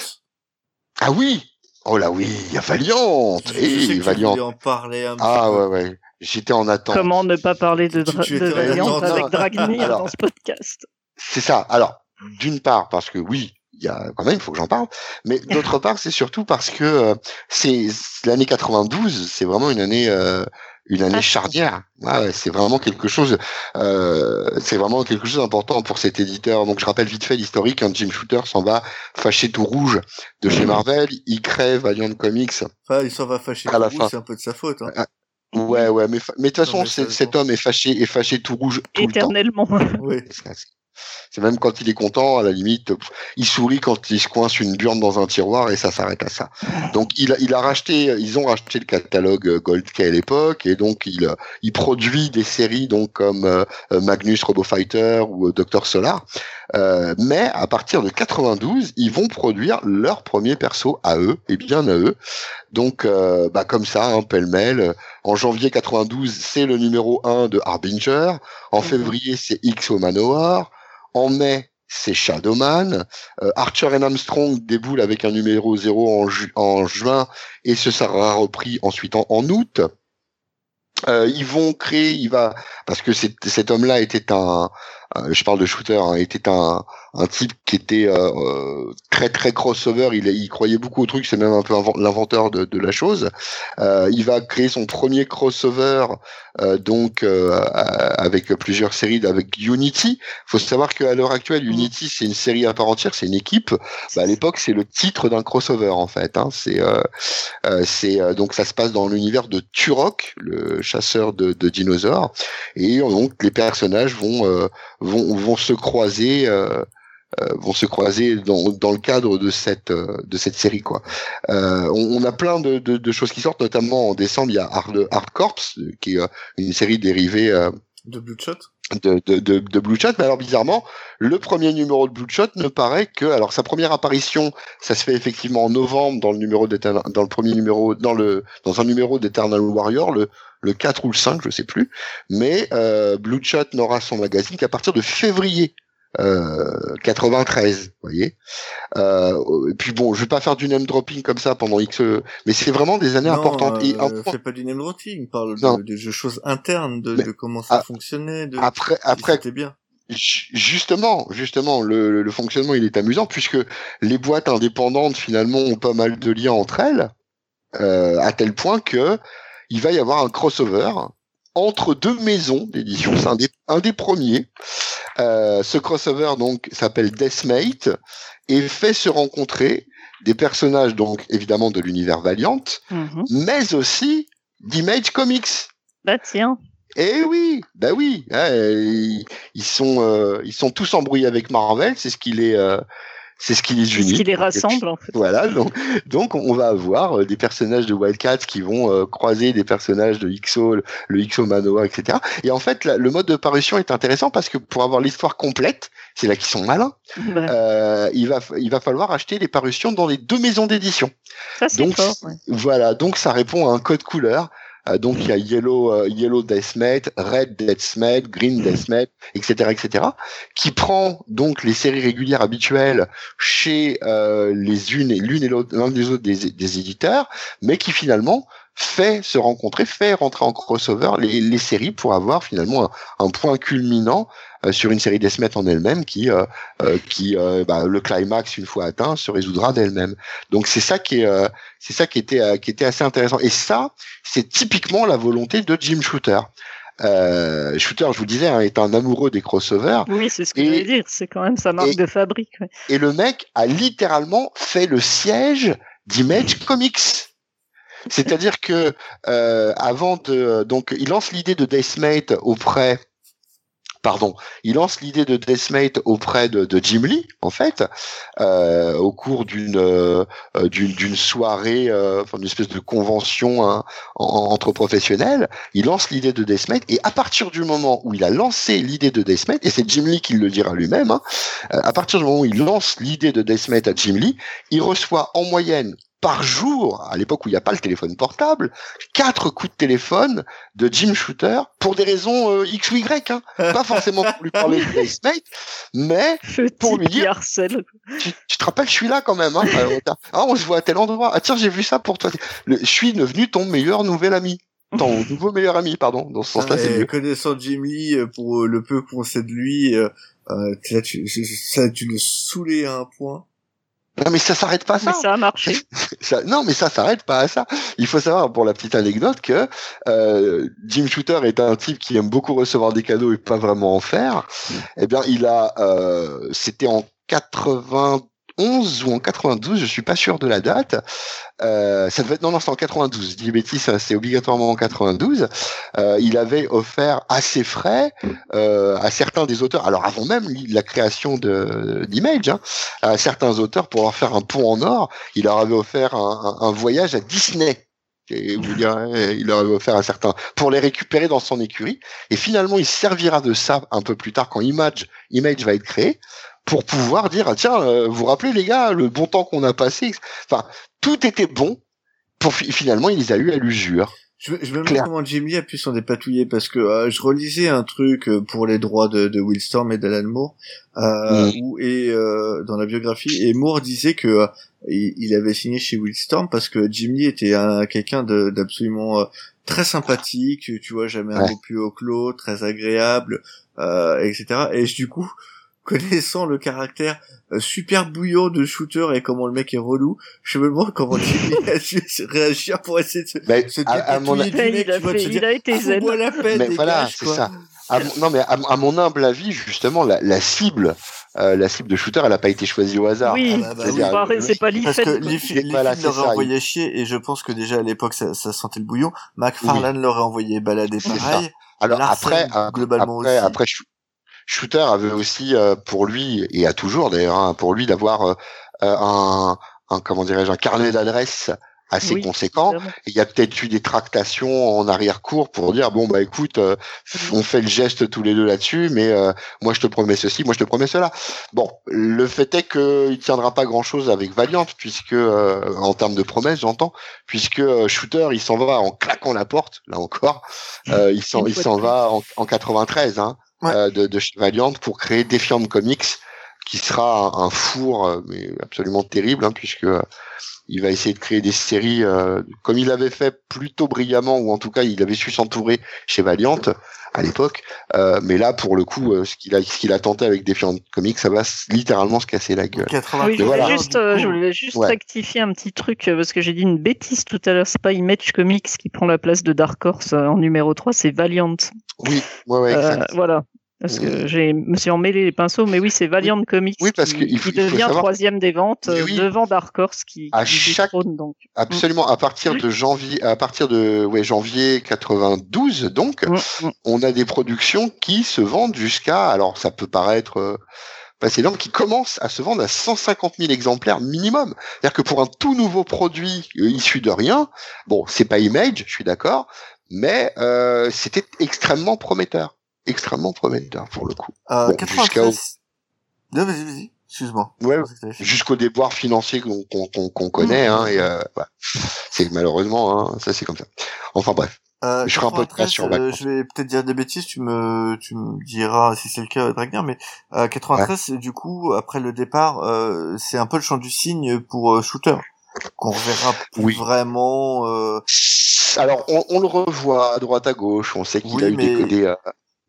Speaker 3: Ah oui Oh là oui, il y a Valiant
Speaker 1: Je sais
Speaker 3: Et
Speaker 1: que
Speaker 3: Valiant
Speaker 1: en parler un petit
Speaker 3: Ah
Speaker 1: peu.
Speaker 3: ouais, ouais. J'étais en attente.
Speaker 2: Comment ne pas parler de, dra- de Valiant
Speaker 1: attente,
Speaker 2: avec
Speaker 3: Alors.
Speaker 2: dans ce podcast?
Speaker 3: C'est ça. Alors, d'une part, parce que oui, il y a quand même, il faut que j'en parle. Mais d'autre part, c'est surtout parce que euh, c'est l'année 92, c'est vraiment une année, euh, une année
Speaker 2: Ah.
Speaker 3: charnière. Ouais, ouais, c'est vraiment quelque chose, euh, c'est vraiment quelque chose d'important pour cet éditeur. Donc, je rappelle vite fait l'historique. Quand Jim Shooter s'en va fâché tout rouge de chez Marvel, il crée Valiant Comics.
Speaker 1: Enfin, il s'en va fâcher
Speaker 3: À la
Speaker 1: tout,
Speaker 3: fin.
Speaker 1: c'est un peu de sa faute. Hein.
Speaker 3: Ouais, ouais, mais de toute façon, cet homme est fâché, est fâché tout rouge tout le temps.
Speaker 2: éternellement.
Speaker 1: Oui.
Speaker 3: C'est- même quand il est content, à la limite, il sourit quand il se coince une burne dans un tiroir et ça s'arrête à ça. Donc il a, racheté, ils ont racheté le catalogue euh, Gold à l'époque et donc il, euh, il produit des séries donc comme euh, Magnus Robo Fighter ou Doctor Solar. Mais à partir de 92, ils vont produire leur premier perso à eux et bien à eux. Donc euh, bah comme ça, hein, pêle-mêle. En janvier 92, c'est le numéro 1 de Harbinger. En mhm. février, c'est X au Manoir. En mai, c'est Shadowman. Euh, Archer and Armstrong déboule avec un numéro 0 en, en juin et ce sera repris ensuite en, août. Euh, ils vont créer, il va parce que cet homme-là était un, euh, je parle de shooter, hein, était un, un type qui était euh, euh, très très crossover. Il, il croyait beaucoup au truc. C'est même un peu l'inventeur de, de, la chose. Euh, il va créer son premier crossover euh, donc avec plusieurs séries avec Unity. Il faut savoir qu'à l'heure actuelle, Unity c'est une série à part entière, c'est une équipe. Bah, à l'époque, c'est le titre d'un crossover en fait. Hein. C'est c'est donc ça se passe dans l'univers de Turok, le chasseur de, de, dinosaures, et donc les personnages vont vont, vont se croiser. Euh, euh, vont se croiser dans, dans le cadre de cette euh, de cette série quoi. Euh, on, on, a plein de, de, de, choses qui sortent, notamment en décembre il y a Hard, Hard Corps qui est une série dérivée
Speaker 1: de Bloodshot.
Speaker 3: De, de, de, de Bloodshot, mais alors bizarrement, le premier numéro de Bloodshot ne paraît que, alors sa première apparition, ça se fait effectivement en novembre dans le numéro dans le premier numéro, dans le dans un numéro d'Eternal Warrior, le le 4 ou le 5, je sais plus, mais euh, Bloodshot n'aura son magazine qu'à partir de février euh, 93, vous voyez. Euh, et puis bon, je vais pas faire du name dropping comme ça pendant X, mais c'est vraiment des années importantes.
Speaker 1: Euh, et c'est pas du name dropping, parle de, de, choses internes, de, de comment ça fonctionnait. De,
Speaker 3: après, après,
Speaker 1: c'était bien.
Speaker 3: Justement, justement, le, le, fonctionnement il est amusant puisque les boîtes indépendantes finalement ont pas mal de liens entre elles, euh, à tel point que il va y avoir un crossover entre deux maisons d'édition. C'est un des, un des premiers. Euh, ce crossover donc s'appelle Deathmate et fait se rencontrer des personnages donc évidemment de l'univers Valiant, mhm. mais aussi d'Image Comics.
Speaker 2: Bah tiens.
Speaker 3: Eh oui, bah oui, ils, sont euh, ils sont tous embrouillés avec Marvel, c'est ce qui les euh, c'est ce qui les unit.
Speaker 2: Ce qui les rassemble, en fait.
Speaker 3: Voilà, donc, donc on va avoir euh, des personnages de Wildcats qui vont euh, croiser des personnages de XO, le, XO Manoa, etc. Et en fait, le mode de parution est intéressant parce que pour avoir l'histoire complète, c'est là qu'ils sont malins, euh, il, va, il va falloir acheter les parutions dans les deux maisons d'édition.
Speaker 2: Ça, c'est fort.
Speaker 3: Voilà, donc ça répond à un code couleur. Euh, donc il y a Yellow, euh, Yellow Deathmate, Red Deathmate, Green Deathmate, etc., etc., qui prend donc les séries régulières habituelles chez euh, les unes et l'une et l'autre, l'un des autres des, des, éditeurs, mais qui finalement fait se rencontrer, fait rentrer en crossover les, les séries pour avoir finalement un, un point culminant sur une série Deathmatch en elle-même qui, euh, euh, qui bah, le climax une fois atteint se résoudra d'elle-même. Donc c'est ça qui est, c'est ça qui était, qui était assez intéressant. Et ça, c'est typiquement la volonté de Jim Shooter. Euh, Shooter, je vous disais, hein, est un amoureux des crossovers.
Speaker 2: Oui, c'est ce que je voulais dire. C'est quand même sa marque de fabrique.
Speaker 3: Et le mec a littéralement fait le siège d'Image Comics. C'est-à-dire que euh, avant de, donc, il lance l'idée de Deathmate auprès pardon, il lance l'idée de Deathmate auprès de, de, Jim Lee, en fait, euh, au cours d'une euh, d'une soirée, euh, enfin d'une espèce de convention hein, entre professionnels. Il lance l'idée de Deathmate et à partir du moment où il a lancé l'idée de Deathmate, et c'est Jim Lee qui le dira lui-même, hein, à partir du moment où il lance l'idée de Deathmate à Jim Lee, il reçoit en moyenne par jour, à l'époque où il n'y a pas le téléphone portable, quatre coups de téléphone de Jim Shooter pour des raisons euh, X ou Y, hein. pas forcément pour lui parler de Mate, mais pour lui dire tu, tu, te rappelles, je suis là quand même. Hein. ah, on se voit à tel endroit. Ah tiens, j'ai vu ça pour toi. je suis devenu ton meilleur nouvel ami. Ton nouveau meilleur ami, pardon. Dans ce sens-là, c'est mieux.
Speaker 1: Connaissant Jim Lee, euh, pour euh, le peu qu'on sait de lui, euh, tu, ça, tu le saoulais à un point.
Speaker 3: Non mais ça s'arrête pas à ça.
Speaker 2: Mais ça a marché.
Speaker 3: non mais ça s'arrête pas à ça. Il faut savoir pour la petite anecdote que euh, Jim Shooter est un type qui aime beaucoup recevoir des cadeaux et pas vraiment en faire. Eh bien il a, euh, c'était en 91 91 ou en 92, je suis pas sûr de la date. Euh, ça devait être non non c'est en 92. Je dis bêtises, c'est obligatoirement en 92. Euh, il avait offert à ses frais euh, à certains des auteurs, alors avant même la création de d'Image, hein, à certains auteurs pour leur faire un pont en or, il leur avait offert un, un, un voyage à Disney. Et vous direz, il leur avait offert un certain pour les récupérer dans son écurie. Et finalement, il servira de ça un peu plus tard quand Image Image va être créé pour pouvoir dire ah, tiens euh, vous vous rappelez les gars le bon temps qu'on a passé enfin tout était bon pour finalement il les a eu à l'usure.
Speaker 1: Je, je me demande comment Jimmy a pu s'en dépatouiller parce que euh, je relisais un truc euh, pour les droits de, de Will Storm et d'Alan Moore euh, mm. où, et euh, dans la biographie et Moore disait que il, avait signé chez Will Storm parce que Jimmy était un quelqu'un d'absolument très sympathique tu vois jamais un mot plus haut clos très agréable etc et du coup connaissant le caractère euh, super bouillant de shooter et comment le mec est relou, je me demande comment Jimmy a dû réagir pour essayer de se,
Speaker 3: bah, se à, mon...
Speaker 2: il, mec, a fait, il a été zen.
Speaker 1: La peine,
Speaker 3: mais voilà, c'est ça. À, non mais à, mon humble avis, justement, la, la cible, euh, la cible de shooter, elle a pas été choisie au hasard.
Speaker 2: Oui, ah bah, bah oui. c'est pas.
Speaker 1: Parce que l'IFED voilà, l'aurait envoyé chier et je pense que déjà à l'époque ça, ça sentait le bouillon. McFarlane oui. l'aurait envoyé balader pareil.
Speaker 3: Alors après, globalement après, aussi. après, Shooter avait aussi euh, pour lui et a toujours d'ailleurs hein, pour lui d'avoir euh, euh, un, un, comment dirais-je un carnet d'adresses assez conséquent. Il y a peut-être eu des tractations en arrière-cours pour dire bon bah écoute, on fait le geste tous les deux là-dessus, mais moi je te promets ceci, moi je te promets cela. Bon, le fait est qu'il tiendra pas grand-chose avec Valiant puisque en termes de promesses j'entends, puisque Shooter il s'en va en claquant la porte là encore, il s'en il s'en va en, en 93. Hein euh, de, de chez Valiant pour créer Defiant Comics, qui sera un, four euh, mais absolument terrible, hein, puisque euh, il va essayer de créer des séries comme il avait fait plutôt brillamment, ou en tout cas il avait su s'entourer chez Valiant à l'époque. mais là, pour le coup, ce qu'il a, ce qu'il a tenté avec Defiant Comics, ça va littéralement se casser la gueule.
Speaker 2: Oui, je voulais juste, je voulais juste rectifier un petit truc parce que j'ai dit une bêtise tout à l'heure. C'est pas Image Comics qui prend la place de Dark Horse en numéro 3, c'est Valiant.
Speaker 3: Oui, ouais, ouais, exact.
Speaker 2: voilà. Parce que j'ai me suis emmêlé les pinceaux, mais oui, c'est Valiant Comics
Speaker 3: oui, parce
Speaker 2: qui,
Speaker 3: faut,
Speaker 2: devient troisième des ventes oui. devant Dark Horse qui,
Speaker 3: à chaque... donc. Absolument, à partir de janvier, à partir de ouais, janvier 92, donc, mmh, mmh. on a des productions qui se vendent jusqu'à, alors ça peut paraître euh, pas énorme, qui commencent à se vendre à 150 000 exemplaires minimum. C'est-à-dire que pour un tout nouveau produit euh, issu de rien, bon, c'est pas Image, je suis d'accord, mais euh, c'était extrêmement prometteur extrêmement prometteur pour le coup.
Speaker 1: Euh, bon, 93... Non, vas-y, vas-y. Excuse-moi.
Speaker 3: Ouais, jusqu'au déboire financier qu'on qu'on qu'on connaît, mmh. hein, et euh, ouais. c'est malheureusement, hein, ça c'est comme ça. Enfin bref.
Speaker 1: Euh, je serai un peu de sur euh, Je vais peut-être dire des bêtises, tu me, tu me diras si c'est le cas, Dragner, mais euh, 93, ouais. du coup, après le départ, euh, c'est un peu le champ du signe pour euh, Shooter, qu'on reverra oui. vraiment. Euh...
Speaker 3: Alors, on, on, le revoit à droite à gauche, on sait qu'il oui, a eu mais... des, des,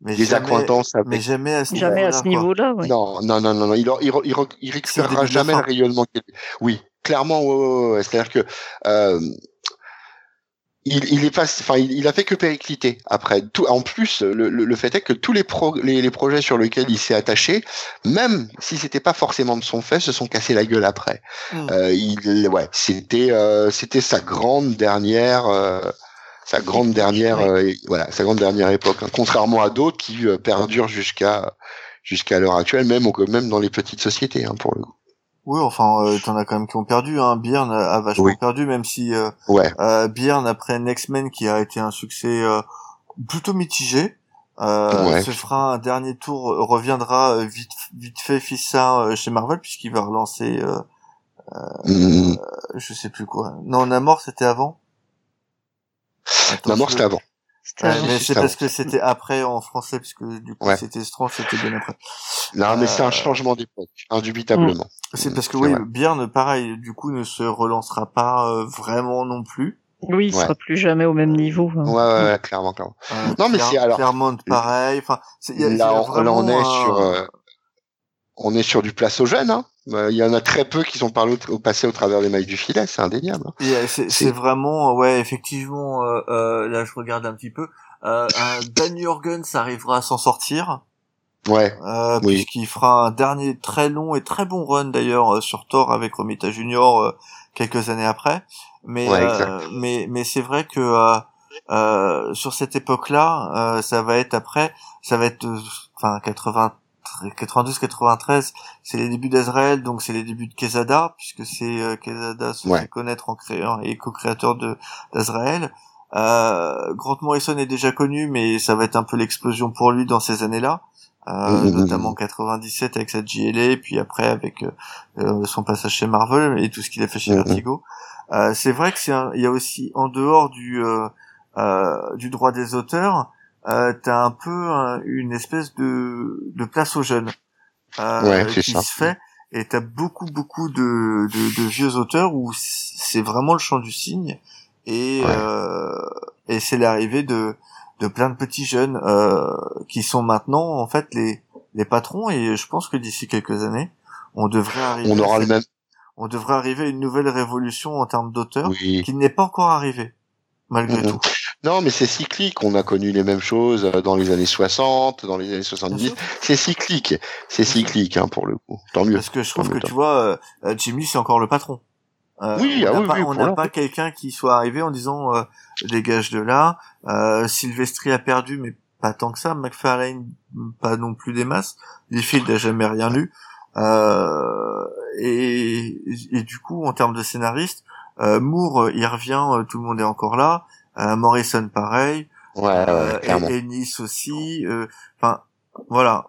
Speaker 1: mais
Speaker 3: des
Speaker 1: jamais,
Speaker 3: avec...
Speaker 1: mais jamais à ce
Speaker 2: jamais
Speaker 1: niveau-là.
Speaker 2: à ce niveau-là ouais.
Speaker 3: Non, non, non, non, non. Il, il, il, il récupérera jamais le rayonnement. Oui, clairement, ouais, ouais, ouais. c'est-à-dire que euh, il, il est pas, enfin, il, il, a fait que péricliter. Après, tout, en plus, le, le, le fait est que tous les, pro, les, les, projets sur lesquels il s'est attaché, même si c'était pas forcément de son fait, se sont cassés la gueule après. Mm. Euh, il, ouais, c'était, euh, c'était sa grande dernière. Euh, sa grande dernière euh, voilà sa grande dernière époque hein. contrairement à d'autres qui euh, perdurent jusqu'à jusqu'à l'heure actuelle même même dans les petites sociétés hein, pour le coup
Speaker 1: oui, enfin, euh, t'en as quand même qui ont perdu. Hein. Byrne a, a vachement oui. perdu, même si euh,
Speaker 3: ouais.
Speaker 1: euh, Byrne après Next Men qui a été un succès euh, plutôt mitigé, euh, ouais. se fera un dernier tour, reviendra euh, vite vite fait fissa chez Marvel puisqu'il va relancer. Mm. Je sais plus quoi. Non, mort c'était avant.
Speaker 3: Attends, mort c'était avant.
Speaker 1: Ouais, mais c'est parce que c'était après en français, puisque du coup ouais. c'était Strange, c'était bien après.
Speaker 3: Non, mais euh... c'est un changement d'époque, indubitablement.
Speaker 1: C'est parce que oui, Byrne, pareil, du coup ne se relancera pas euh, vraiment non plus.
Speaker 2: Oui, il ouais. sera plus jamais au même niveau.
Speaker 3: Hein. Ouais, ouais, ouais, clairement, clairement. Euh, non, mais c'est alors.
Speaker 1: Claremont, pareil. Enfin,
Speaker 3: y a, là, on, là, on est sur, euh, on est sur du place aux jeunes. Hein. Il y en a très peu qui sont parlé au, passé au travers des mailles du filet, c'est indéniable.
Speaker 1: Hein. C'est vraiment, ouais, effectivement. Euh, euh, là, je regarde un petit peu. Euh, Dan Jorgens arrivera à s'en sortir.
Speaker 3: Ouais.
Speaker 1: Euh,
Speaker 3: Oui.
Speaker 1: Puisqu'il fera un dernier très long et très bon run d'ailleurs euh, sur Thor avec Romita Junior euh, quelques années après. Mais
Speaker 3: Ouais,
Speaker 1: euh, mais mais c'est vrai que euh, euh, sur cette époque-là, euh, ça va être après, ça va être euh, enfin 80 92 93 c'est les débuts d'Azrael donc c'est les débuts de Quesada puisque c'est euh, Quesada se
Speaker 3: Ouais.
Speaker 1: fait connaître en créant et co-créateur de d'Azrael euh, Grant Morrison est déjà connu mais ça va être un peu l'explosion pour lui dans ces années-là euh,
Speaker 3: Mm, mm,
Speaker 1: notamment
Speaker 3: mm.
Speaker 1: 97 avec sa JLA puis après avec euh, euh, son passage chez Marvel et tout ce qu'il a fait chez. Vertigo euh, c'est vrai que c'est il y a aussi en dehors du euh, euh, du droit des auteurs euh, t'as un peu un- une espèce de, de place aux jeunes euh,
Speaker 3: Ouais,
Speaker 1: qui
Speaker 3: ça.
Speaker 1: se fait et t'as beaucoup beaucoup de, de, de vieux auteurs où c'est vraiment le chant du cygne et
Speaker 3: Ouais.
Speaker 1: euh, et c'est l'arrivée de de plein de petits jeunes euh, qui sont maintenant en fait les les patrons et je pense que d'ici quelques années on devrait arriver
Speaker 3: On aura
Speaker 1: à
Speaker 3: le même.
Speaker 1: on devrait arriver à une nouvelle révolution en termes d'auteurs
Speaker 3: Oui.
Speaker 1: qui n'est pas encore arrivée malgré tout
Speaker 3: Non, mais c'est cyclique. On a connu les mêmes choses euh, dans les années 60, dans les années
Speaker 1: Bien
Speaker 3: 70.
Speaker 1: sûr.
Speaker 3: C'est cyclique. C'est cyclique, hein, pour le coup. Tant mieux.
Speaker 1: Parce que je trouve que tu vois, euh, euh, Jimmy c'est encore le patron. Euh,
Speaker 3: Oui,
Speaker 1: on
Speaker 3: ah
Speaker 1: n'a
Speaker 3: oui,
Speaker 1: pas,
Speaker 3: oui,
Speaker 1: pas quelqu'un qui soit arrivé en disant euh, dégage de là. Euh, Sylvestri a perdu, mais pas tant que ça. McFarlane pas non plus des masses. Liefeld n'a jamais rien lu. Euh, et, et du coup, en termes de scénariste, euh, Moore, il revient, tout le monde est encore là. Euh, Morrison, pareil.
Speaker 3: Ouais, ouais,
Speaker 1: Euh,
Speaker 3: clairement.
Speaker 1: et, et Nice aussi. euh, Enfin, voilà,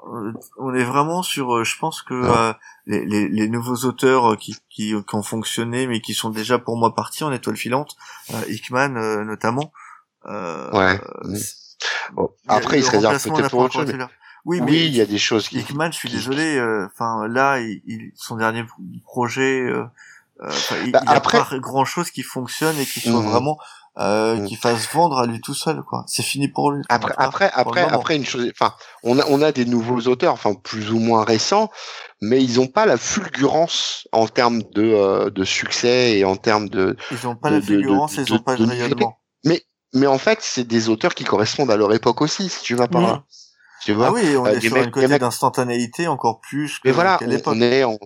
Speaker 1: on est vraiment sur. euh, je pense que
Speaker 3: Ouais.
Speaker 1: euh, les, les, les nouveaux auteurs qui, qui, qui ont fonctionné, mais qui sont déjà pour moi partis en étoile filante, euh, Hickman euh, notamment. Euh,
Speaker 3: Ouais.
Speaker 1: euh,
Speaker 3: Bon. Après, il se réserve peut-être pour autre chose.
Speaker 1: été
Speaker 3: mais-.
Speaker 1: Oui,
Speaker 3: Oui,
Speaker 1: mais
Speaker 3: il y a des choses qui.
Speaker 1: Hickman, je suis désolé. euh, Enfin, là, il, il- son dernier projet, il,
Speaker 3: Bah,
Speaker 1: il a
Speaker 3: après-
Speaker 1: pas grand chose qui fonctionne et qui soit
Speaker 3: Mhm.
Speaker 1: vraiment euh,
Speaker 3: Mhm.
Speaker 1: qui fasse vendre à lui tout seul, quoi. C'est fini pour lui.
Speaker 3: Après, après,
Speaker 1: le
Speaker 3: après, après une chose. Enfin, on a, on a des nouveaux auteurs, enfin plus ou moins récents, mais ils n'ont pas la fulgurance en termes de, euh, de succès et en termes de.
Speaker 1: Ils ont pas
Speaker 3: de-
Speaker 1: la
Speaker 3: de- de-
Speaker 1: ils ont
Speaker 3: de-
Speaker 1: pas
Speaker 3: de
Speaker 1: rayonnement.
Speaker 3: Mais en fait, c'est des auteurs qui correspondent à leur époque aussi, si tu vas par là. Tu vois
Speaker 1: Ah oui, on
Speaker 3: euh,
Speaker 1: est sur
Speaker 3: mecs-
Speaker 1: une côté d'instantanéité encore plus que
Speaker 3: Mais voilà, on, on est en,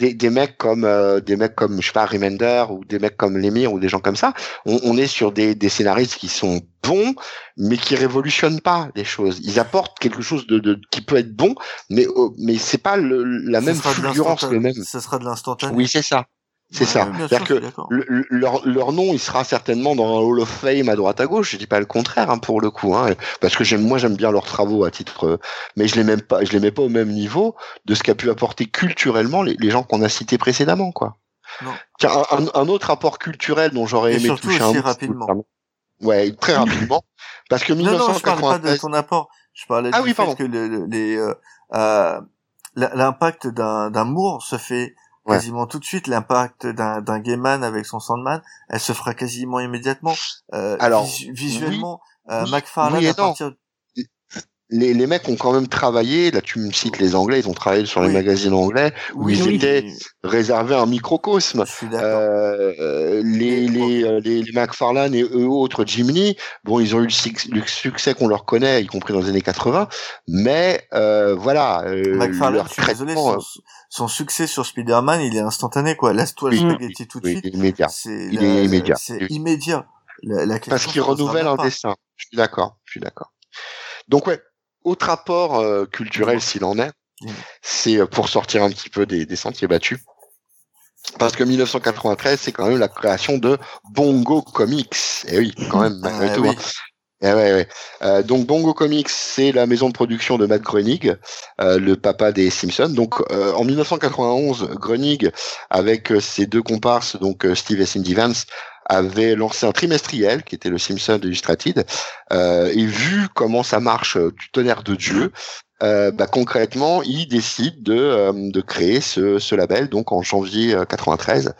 Speaker 3: des, des mecs comme euh, des mecs comme je sais pas Remender ou des mecs comme Lemire ou des gens comme ça. On, on est sur des, des scénaristes qui sont bons, mais qui révolutionnent pas les choses. Ils apportent quelque chose de, de qui peut être bon, mais oh, mais c'est pas le, la même fulgurance, le même.
Speaker 1: Ce sera de l'instantané.
Speaker 3: Oui, c'est ça. C'est
Speaker 1: Ouais,
Speaker 3: ça. C'est-à-dire que le- leur, leur nom, il sera certainement dans un Hall of Fame à droite à gauche. Je dis pas le contraire hein, pour le coup, hein, parce que j'aime, moi j'aime bien leurs travaux à titre, euh, mais je les mets pas, je les mets pas au même niveau de ce qu'a pu apporter culturellement les, les gens qu'on a cités précédemment, quoi.
Speaker 1: Non.
Speaker 3: Tiens, un, un- un autre apport culturel dont j'aurais aimé
Speaker 1: surtout
Speaker 3: toucher un
Speaker 1: aussi
Speaker 3: mot,
Speaker 1: rapidement.
Speaker 3: Ouais, très rapidement, parce que
Speaker 1: Non, non, je parlais pas de
Speaker 3: 1993.
Speaker 1: ton apport. Je parlais
Speaker 3: Ah
Speaker 1: du
Speaker 3: oui,
Speaker 1: fait
Speaker 3: pardon.
Speaker 1: que le- le- les euh, euh, l'impact d'un d'un Moore se fait
Speaker 3: Ouais.
Speaker 1: quasiment tout de suite. L'impact d'un d'un Gaiman avec son Sandman, elle se fera quasiment immédiatement. Euh,
Speaker 3: Alors,
Speaker 1: visu- visuellement, euh,
Speaker 3: oui,
Speaker 1: McFarlane
Speaker 3: oui et
Speaker 1: à partir
Speaker 3: les, les mecs ont quand même travaillé. Là, tu me cites les Anglais, ils ont travaillé sur les
Speaker 1: Oui.
Speaker 3: magazines anglais où ils
Speaker 1: oui,
Speaker 3: étaient réservés à un microcosme. Euh, les, les, euh, les, les McFarlane et eux autres, Jimny, bon, ils ont eu le, suc- le succès qu'on leur connaît, y compris dans les années 80, mais euh, voilà, euh,
Speaker 1: McFarlane,
Speaker 3: leur
Speaker 1: je suis désolé, son, son succès sur Spider-Man, il est instantané, quoi. Laisse-toi le spaghetti tout de suite.
Speaker 3: il est immédiat,
Speaker 1: C'est
Speaker 3: il est immédiat.
Speaker 1: C'est immédiat. La, la
Speaker 3: parce renouvellent
Speaker 1: même
Speaker 3: un dessin. Je suis d'accord, je suis d'accord. Donc ouais, autre apport euh, culturel s'il en est,
Speaker 1: Dis-moi.
Speaker 3: c'est euh, pour sortir un petit peu des, des sentiers battus. Parce que 1993, c'est quand même la création de Bongo Comics. Et oui, quand même, malgré
Speaker 1: Ah,
Speaker 3: tout.
Speaker 1: oui.
Speaker 3: hein. Eh ouais, ouais. Euh, donc Bongo Comics, c'est la maison de production de Matt Groening, euh, le papa des Simpsons. Donc euh, en 1991, Groening, avec ses deux comparses, donc Steve et Cindy Vance, avait lancé un trimestriel qui était le Simpson Illustrated. Euh, et vu comment ça marche euh, du tonnerre de Dieu, euh, bah, concrètement, il décide de, euh, de créer ce, ce label donc en janvier euh, 93.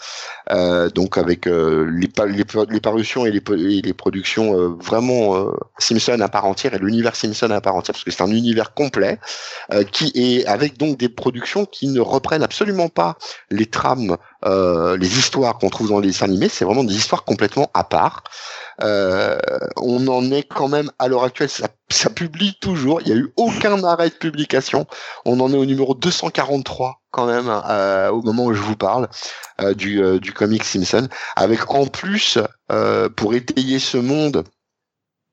Speaker 3: Euh, donc avec euh, les, les, parutions et les, et les productions euh, vraiment euh, Simpson à part entière et l'univers Simpson à part entière parce que c'est un univers complet euh, qui est avec donc des productions qui ne reprennent absolument pas les trames, euh, les histoires qu'on trouve dans les dessins animés. C'est vraiment des histoires complètement à part. Euh, on en est quand même à l'heure actuelle, ça, ça, publie toujours. Il n'y a eu aucun arrêt de publication. On en est au numéro 243 quand même euh, au moment où je vous parle euh, du, euh, du comic Simpson, avec en plus euh, pour étayer ce monde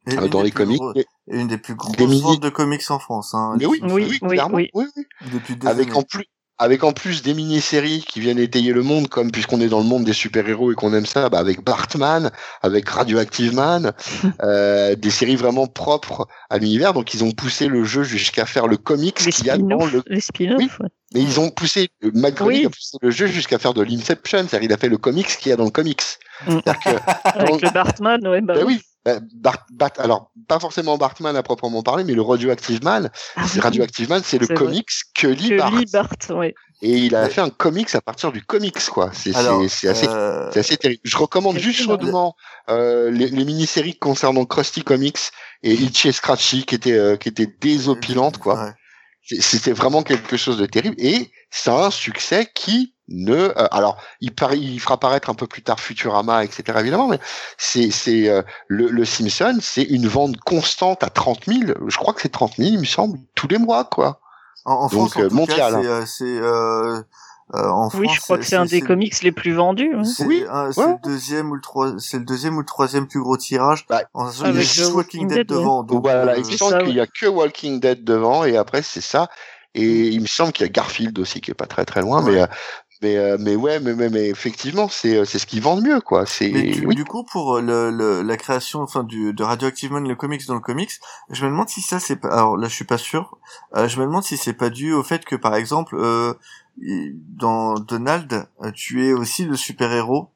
Speaker 1: et dans les comics. Gros, une des plus grosses ventes de comics en France. Hein,
Speaker 3: Mais oui, oui, oui, oui, oui, oui.
Speaker 1: Depuis des
Speaker 3: avec
Speaker 1: années.
Speaker 3: en plus avec en plus des mini-séries qui viennent étayer le monde, comme puisqu'on est dans le monde des super-héros et qu'on aime ça, bah avec Bartman, avec Radioactive Man, euh, des séries vraiment propres à l'univers. Donc ils ont poussé le jeu jusqu'à faire le comics qu'il y a dans le.
Speaker 2: Les spin-offs.
Speaker 3: Oui.
Speaker 2: ouais.
Speaker 3: Mais ils ont poussé, Matt Groening
Speaker 2: Oui.
Speaker 3: a poussé le jeu jusqu'à faire de l'Inception, c'est-à-dire il a fait le comics qu'il y a dans le comics.
Speaker 2: Mm.
Speaker 3: C'est-à-dire que
Speaker 2: Avec
Speaker 3: Donc-
Speaker 2: le Bartman, ouais, bah,
Speaker 3: Ben oui. Euh, Bart, Bart- alors pas forcément Bartman à proprement parler, mais le Radioactive Man,
Speaker 2: Ah
Speaker 3: c'est
Speaker 2: oui,
Speaker 3: Radioactive Man, c'est le
Speaker 2: C'est vrai.
Speaker 3: comics que lit
Speaker 2: que
Speaker 3: Bart.
Speaker 2: lit Bart, ouais.
Speaker 3: Et il a
Speaker 1: Ouais.
Speaker 3: fait un comics à partir du comics, quoi. C'est c'est- c'est assez,
Speaker 1: euh,
Speaker 3: c'est assez terrible. Je recommande
Speaker 2: c'est
Speaker 3: juste chaudement euh, les, les mini-séries concernant Krusty Comics et Itchy et Scratchy qui étaient euh, qui étaient désopilantes, quoi.
Speaker 1: ouais.
Speaker 3: C'est- C'était vraiment quelque chose de terrible et ça a un succès qui ne euh, alors il, paraît- il fera paraître un peu plus tard Futurama etc évidemment mais c'est c'est euh, le, le Simpson c'est une vente constante à 30 000 je crois que c'est 30 000 il me semble tous les mois quoi
Speaker 1: En, en
Speaker 3: Donc,
Speaker 1: France, en
Speaker 3: euh,
Speaker 1: tout
Speaker 3: mondial,
Speaker 1: cas,
Speaker 3: hein.
Speaker 1: c'est, euh, c'est, euh, euh, en
Speaker 2: Oui,
Speaker 1: France,
Speaker 2: je crois que c'est un des comics les plus vendus. hein.
Speaker 1: C'est
Speaker 3: Oui,
Speaker 1: c'est
Speaker 3: ouais.
Speaker 1: le deuxième ou le trois, c'est le deuxième ou le troisième plus gros tirage.
Speaker 3: Bah,
Speaker 1: en sachant qu'il y a
Speaker 2: avec
Speaker 1: juste Walking Dead devant. Donc,
Speaker 3: voilà
Speaker 1: euh,
Speaker 3: il me semble qu'il y a que Walking Dead devant et après c'est ça
Speaker 1: Mm.
Speaker 3: et il me semble qu'il y a Garfield aussi qui est pas très très loin
Speaker 1: Ouais.
Speaker 3: mais euh, mais euh, mais ouais mais, mais, mais effectivement c'est euh, c'est ce qui vend le mieux quoi c'est
Speaker 1: Mais du,
Speaker 3: oui
Speaker 1: du coup, pour le, le, la création, enfin, du, de Radioactive Man, le comics dans le comics, je me demande si ça c'est pas, alors là, je suis pas sûr, euh, je me demande si c'est pas dû au fait que, par exemple, euh, dans Donald, euh, tu es aussi le super-héros.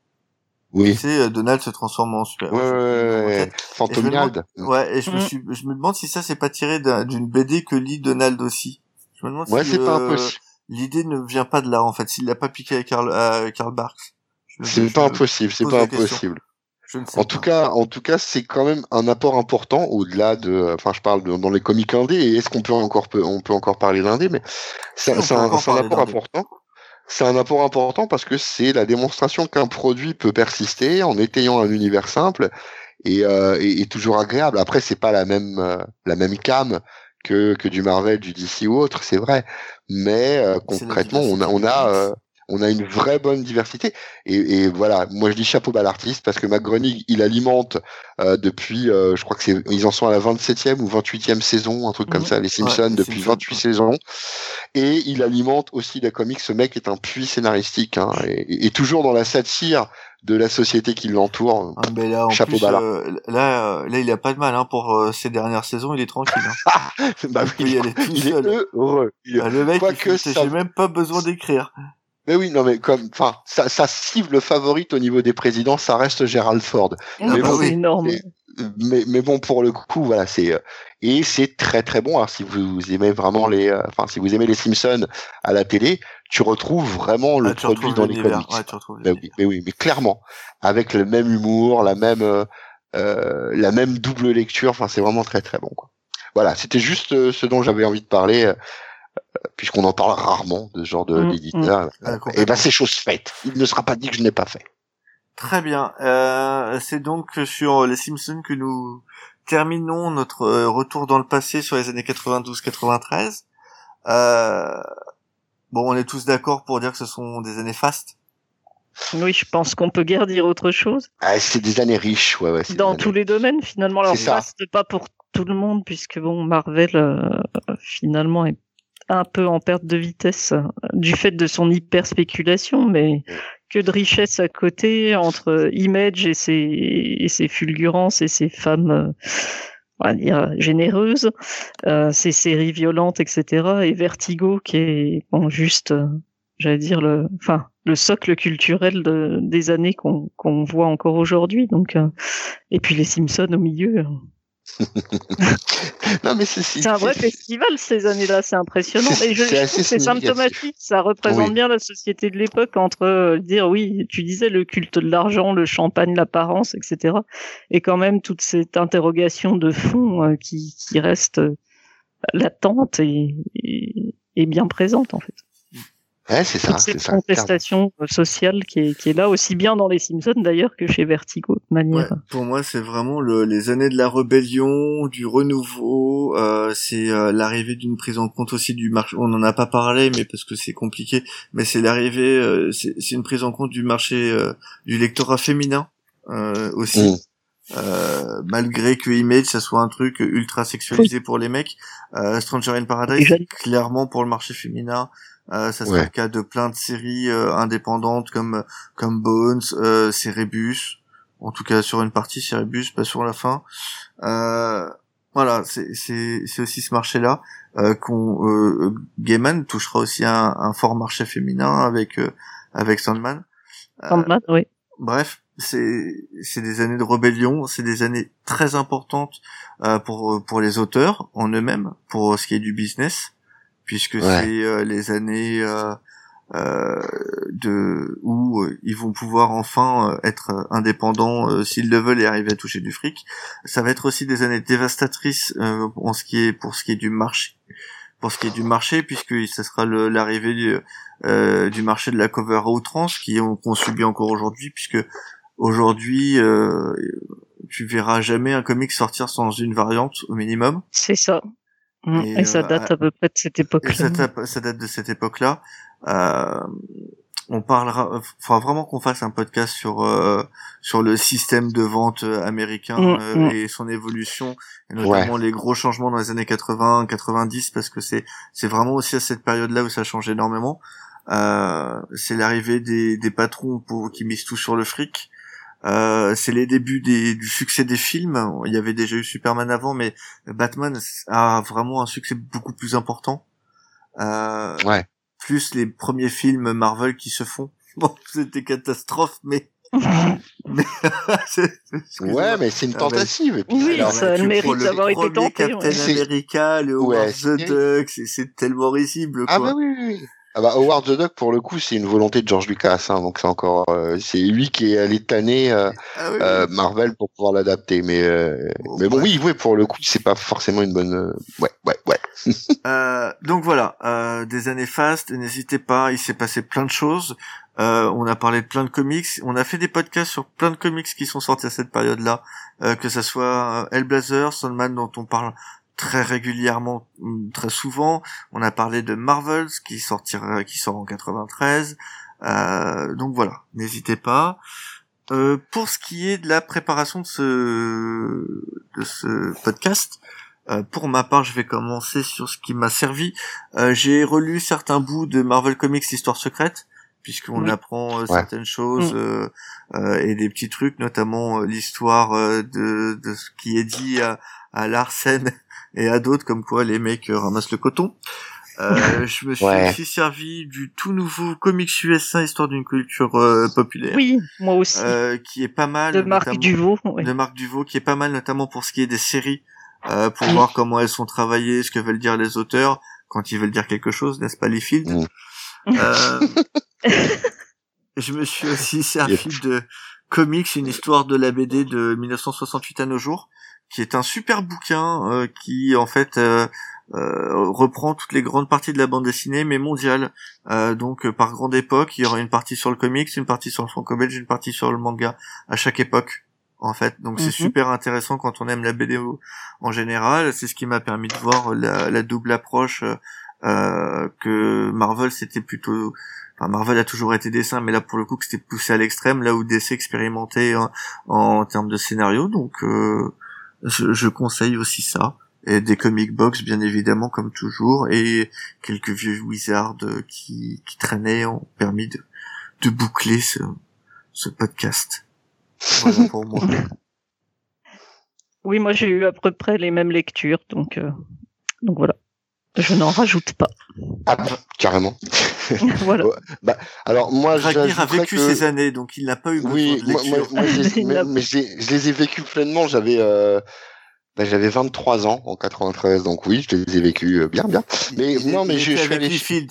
Speaker 3: oui
Speaker 1: Tu sais, euh, Donald se transforme en super
Speaker 3: ouais, ouais, ouais. Phantomiald
Speaker 1: Ouais, et je me
Speaker 2: Mm.
Speaker 1: suis, je me demande si ça c'est pas tiré d'un- d'une BD que lit Donald aussi. Je me demande
Speaker 3: ouais
Speaker 1: si
Speaker 3: c'est pas
Speaker 1: euh,
Speaker 3: impossible
Speaker 1: l'idée ne vient pas de là en fait, s'il l'a pas piqué à Karl, à Karl Barks.
Speaker 3: C'est pas impossible, c'est pas impossible.
Speaker 1: Je ne sais
Speaker 3: En
Speaker 1: pas.
Speaker 3: tout cas, en tout cas, c'est quand même un apport important au-delà de, enfin, je parle de- dans les comics indés. Et est-ce qu'on peut encore, on peut encore parler d'indés, mais c'est un, apport important. C'est un apport important parce que c'est la démonstration qu'un produit peut persister en étayant un univers simple et, euh, et, et toujours agréable. Après, c'est pas la même, euh, la même cam que, que du Marvel, du DC ou autre, c'est vrai. Mais euh,
Speaker 1: la
Speaker 3: concrètement, on a, on a, euh, on a une vraie bonne diversité. Et, et voilà, moi je dis chapeau bas à l'artiste parce que McGroening, il alimente euh, depuis, euh, je crois que c'est, ils en sont à la 27e ou 28e saison, un truc comme
Speaker 2: Mhm.
Speaker 3: ça, les Simpsons,
Speaker 1: les
Speaker 3: depuis
Speaker 1: Simpsons,
Speaker 3: 28
Speaker 1: ouais.
Speaker 3: saisons. Et il alimente aussi les comics. Ce mec est un puits scénaristique hein, et, et toujours dans la satire de la société qui l'entoure.
Speaker 1: Ah, mais là, en
Speaker 3: Chapeau
Speaker 1: plus,
Speaker 3: bas, là.
Speaker 1: euh, là, euh, là, il a pas de mal hein, pour euh, ces dernières saisons, il est tranquille. Hein.
Speaker 3: bah,
Speaker 1: Il tout
Speaker 3: il est
Speaker 1: seul.
Speaker 3: heureux. Il est-
Speaker 1: Ah, le mec,
Speaker 3: Quoi
Speaker 1: il
Speaker 3: que ça-
Speaker 1: j'ai même pas besoin d'écrire.
Speaker 3: Mais oui, non mais comme, enfin, ça, sa cible favorite au niveau des présidents, ça reste Gerald Ford.
Speaker 2: Non,
Speaker 3: Mais bon,
Speaker 2: c'est
Speaker 1: oui,
Speaker 2: énorme.
Speaker 3: mais- mais, mais bon pour le coup voilà c'est euh, et c'est très très bon alors si vous aimez vraiment les euh, enfin si vous aimez les Simpsons à la télé tu retrouves vraiment le
Speaker 1: Ah,
Speaker 3: produit dans les comics.
Speaker 1: Ouais, tu retrouves
Speaker 3: mais oui, mais oui mais clairement avec le même humour la même euh, euh, la même double lecture enfin c'est vraiment très très bon quoi. Voilà c'était juste euh, ce dont j'avais envie de parler euh, puisqu'on en parle rarement de ce genre de
Speaker 2: Mm,
Speaker 3: d'éditeur.
Speaker 1: Ah,
Speaker 3: et
Speaker 1: complètement.
Speaker 3: ben c'est chose faite. Il ne sera pas dit que je n'ai pas fait.
Speaker 1: Très bien. Euh, c'est donc sur les Simpsons que nous terminons notre retour dans le passé sur les années 92-93. Euh, bon, on est tous d'accord pour dire que ce sont des années fastes?
Speaker 2: Oui, je pense qu'on peut guère dire autre chose.
Speaker 3: ah, c'est des années riches ouais ouais c'est
Speaker 2: Dans tous
Speaker 3: années-
Speaker 2: les domaines, finalement. Alors, faste pas pour tout le monde, puisque bon, Marvel, euh, finalement, est un peu en perte de vitesse euh, du fait de son hyper spéculation, mais que de richesse à côté entre Image et ses, et ses fulgurances et ses femmes, euh, on va dire, généreuses, euh, ses séries violentes, etc. Et Vertigo qui est bon, juste, euh, j'allais dire, le, enfin, le socle culturel de, des années qu'on voit encore aujourd'hui. Donc, euh, et puis les Simpsons au milieu.
Speaker 3: non mais c'est
Speaker 2: C'est un vrai festival ces années-là, c'est impressionnant.
Speaker 3: C'est-
Speaker 2: Et je,
Speaker 3: c'est
Speaker 2: symptomatique, ça représente
Speaker 3: Oui.
Speaker 2: bien la société de l'époque entre euh, dire oui, tu disais le culte de l'argent, le champagne, l'apparence, etc. Et quand même toute cette interrogation de fond euh, qui, qui reste euh, latente et, et, et bien présente en fait.
Speaker 3: Ouais, c'est ça.
Speaker 2: cette
Speaker 3: c'est ça,
Speaker 2: contestation euh, sociale qui est, qui est là aussi bien dans les Simpsons d'ailleurs que chez Vertigo de manière.
Speaker 1: Ouais, pour moi, c'est vraiment le, les années de la rébellion, du renouveau. Euh, c'est euh, l'arrivée d'une prise en compte aussi du marché. On n'en a pas parlé, mais parce que c'est compliqué. Mais c'est l'arrivée, euh, c'est c'est une prise en compte du marché euh, du lectorat féminin euh, aussi.
Speaker 3: Mm.
Speaker 1: Euh, malgré que Image ça soit un truc ultra sexualisé pour les mecs, euh, Stranger in Paradise clairement pour le marché féminin. Euh, ça sera
Speaker 3: Ouais.
Speaker 1: le cas de plein de séries euh, indépendantes comme comme Bones, euh, Cerebus, en tout cas sur une partie Cerebus, pas sur la fin. Euh, voilà, c'est c'est c'est aussi ce marché-là euh, qu'on euh, Gaiman touchera aussi un, un fort marché féminin avec euh, avec Sandman. Euh,
Speaker 2: Sandman, oui.
Speaker 1: Bref, c'est c'est des années de rébellion, c'est des années très importantes euh, pour pour les auteurs en eux-mêmes, pour ce qui est du business, puisque
Speaker 3: Ouais.
Speaker 1: c'est euh, les années euh, euh, de où euh, ils vont pouvoir enfin euh, être indépendants euh, s'ils le veulent et arriver à toucher du fric. Ça va être aussi des années dévastatrices euh, en ce qui est pour ce qui est du marché, pour ce qui est du marché, puisque ce sera l'arrivée du, euh, du marché de la cover à outrance qui on- qu'on subit encore aujourd'hui, puisque aujourd'hui euh, tu verras jamais un comic sortir sans une variante au minimum.
Speaker 2: C'est ça. Mm.
Speaker 1: Et,
Speaker 2: Et, ça
Speaker 1: euh,
Speaker 2: date à peu près de cette
Speaker 1: Et
Speaker 2: époque-là.
Speaker 1: ça, date- ça date de cette époque-là. Euh, on parlera, faudra vraiment qu'on fasse un podcast sur euh, sur le système de vente américain
Speaker 2: Mm,
Speaker 1: euh,
Speaker 2: mm.
Speaker 1: et son évolution, et notamment les gros changements dans les années 80, 90, parce que c'est c'est vraiment aussi à cette période-là où ça change énormément. Euh, c'est l'arrivée des, des patrons pour qui misent tout sur le fric. Euh, c'est les débuts des, du succès des films. Il y avait déjà eu Superman avant, mais Batman a vraiment un succès beaucoup plus important. Euh,
Speaker 3: Ouais.
Speaker 1: Plus les premiers films Marvel qui se font. Bon, c'était catastrophe, mais mais.
Speaker 3: Ouais, mais c'est une
Speaker 1: Ah, mais-
Speaker 3: tentative. Et puis,
Speaker 2: Oui,
Speaker 1: Alors,
Speaker 2: ça le mérite d'avoir été tenté,
Speaker 1: Captain America, le
Speaker 3: Ouais,
Speaker 1: Howard the
Speaker 3: c'est-
Speaker 1: Duck, c'est- c'est tellement risible, quoi.
Speaker 3: Ah bah oui, oui, oui. Ah bah Howard the Duck pour le coup c'est une volonté de George Lucas hein, donc c'est encore euh, c'est lui qui est allé tanner euh,
Speaker 1: Ah oui,
Speaker 3: euh, Marvel pour pouvoir l'adapter mais euh,
Speaker 1: Bon,
Speaker 3: mais bon oui oui pour le coup c'est pas forcément une bonne euh, ouais ouais ouais.
Speaker 1: Euh, donc voilà, euh, des années fastes, n'hésitez pas, il s'est passé plein de choses. Euh, on a parlé de plein de comics, on a fait des podcasts sur plein de comics qui sont sortis à cette période-là, euh, que ça soit Hellblazer, Sandman dont on parle très régulièrement, hum, très souvent. On a parlé de Marvels qui sortira, qui sort en 93. Euh, donc voilà, n'hésitez pas. Euh, pour ce qui est de la préparation de ce de ce podcast, euh, pour ma part, je vais commencer sur ce qui m'a servi. Euh, j'ai relu certains bouts de Marvel Comics Histoire secrète, puisqu'on
Speaker 2: Oui.
Speaker 1: apprend euh,
Speaker 3: Ouais.
Speaker 1: certaines choses
Speaker 2: Mm.
Speaker 1: euh, euh, et des petits trucs, notamment euh, l'histoire euh, de, de ce qui est dit à, à Larsen et à d'autres, comme quoi les mecs euh, ramassent le coton. Euh, je me suis
Speaker 3: Ouais.
Speaker 1: aussi servi du tout nouveau Comics USA, Histoire d'une culture euh, populaire,
Speaker 2: Oui, moi aussi.
Speaker 1: euh, qui est pas mal.
Speaker 2: de Marc Duvaux. oui.
Speaker 1: de Marc Duvaux qui est pas mal notamment pour ce qui est des séries euh, pour
Speaker 2: Mm.
Speaker 1: voir comment elles sont travaillées ce que veulent dire les auteurs quand ils veulent dire quelque chose n'est-ce pas Liefeld
Speaker 3: Mm.
Speaker 1: euh, je me suis aussi servi de comics une histoire de la BD de 1968 à nos jours qui est un super bouquin euh, qui en fait euh, euh, reprend toutes les grandes parties de la bande dessinée mais mondiale. Euh, donc euh, par grande époque il y aura une partie sur le comics une partie sur le franco-belge une partie sur le manga à chaque époque en fait. Donc c'est
Speaker 2: Mhm.
Speaker 1: super intéressant quand on aime la BD en général. C'est ce qui m'a permis de voir la, la double approche euh, que Marvel c'était plutôt enfin Marvel a toujours été dessin mais là pour le coup que c'était poussé à l'extrême là où DC expérimentait en, en termes de scénario. Donc euh, je, je conseille aussi ça. Et des comic box bien évidemment comme toujours. Et quelques vieux wizards qui, qui traînaient ont permis de, de boucler ce, ce podcast. Voilà pour moi.
Speaker 2: Oui, moi j'ai eu à peu près les mêmes lectures, donc euh, donc voilà. Je n'en rajoute pas.
Speaker 3: ah, carrément
Speaker 2: voilà.
Speaker 3: Ouais. alors moi
Speaker 1: Ragnar a vécu
Speaker 3: que
Speaker 1: ces années donc il n'a pas eu besoin
Speaker 3: oui
Speaker 1: de
Speaker 3: moi, moi, moi, les- mais, je, les- les ai vécus pleinement j'avais euh, bah, j'avais 23 ans en 93 donc oui je les ai vécus euh, bien bien mais
Speaker 1: Il-
Speaker 3: non mais
Speaker 1: il
Speaker 3: je,
Speaker 1: était
Speaker 3: je suis
Speaker 1: avec
Speaker 3: allé
Speaker 1: Liefeld.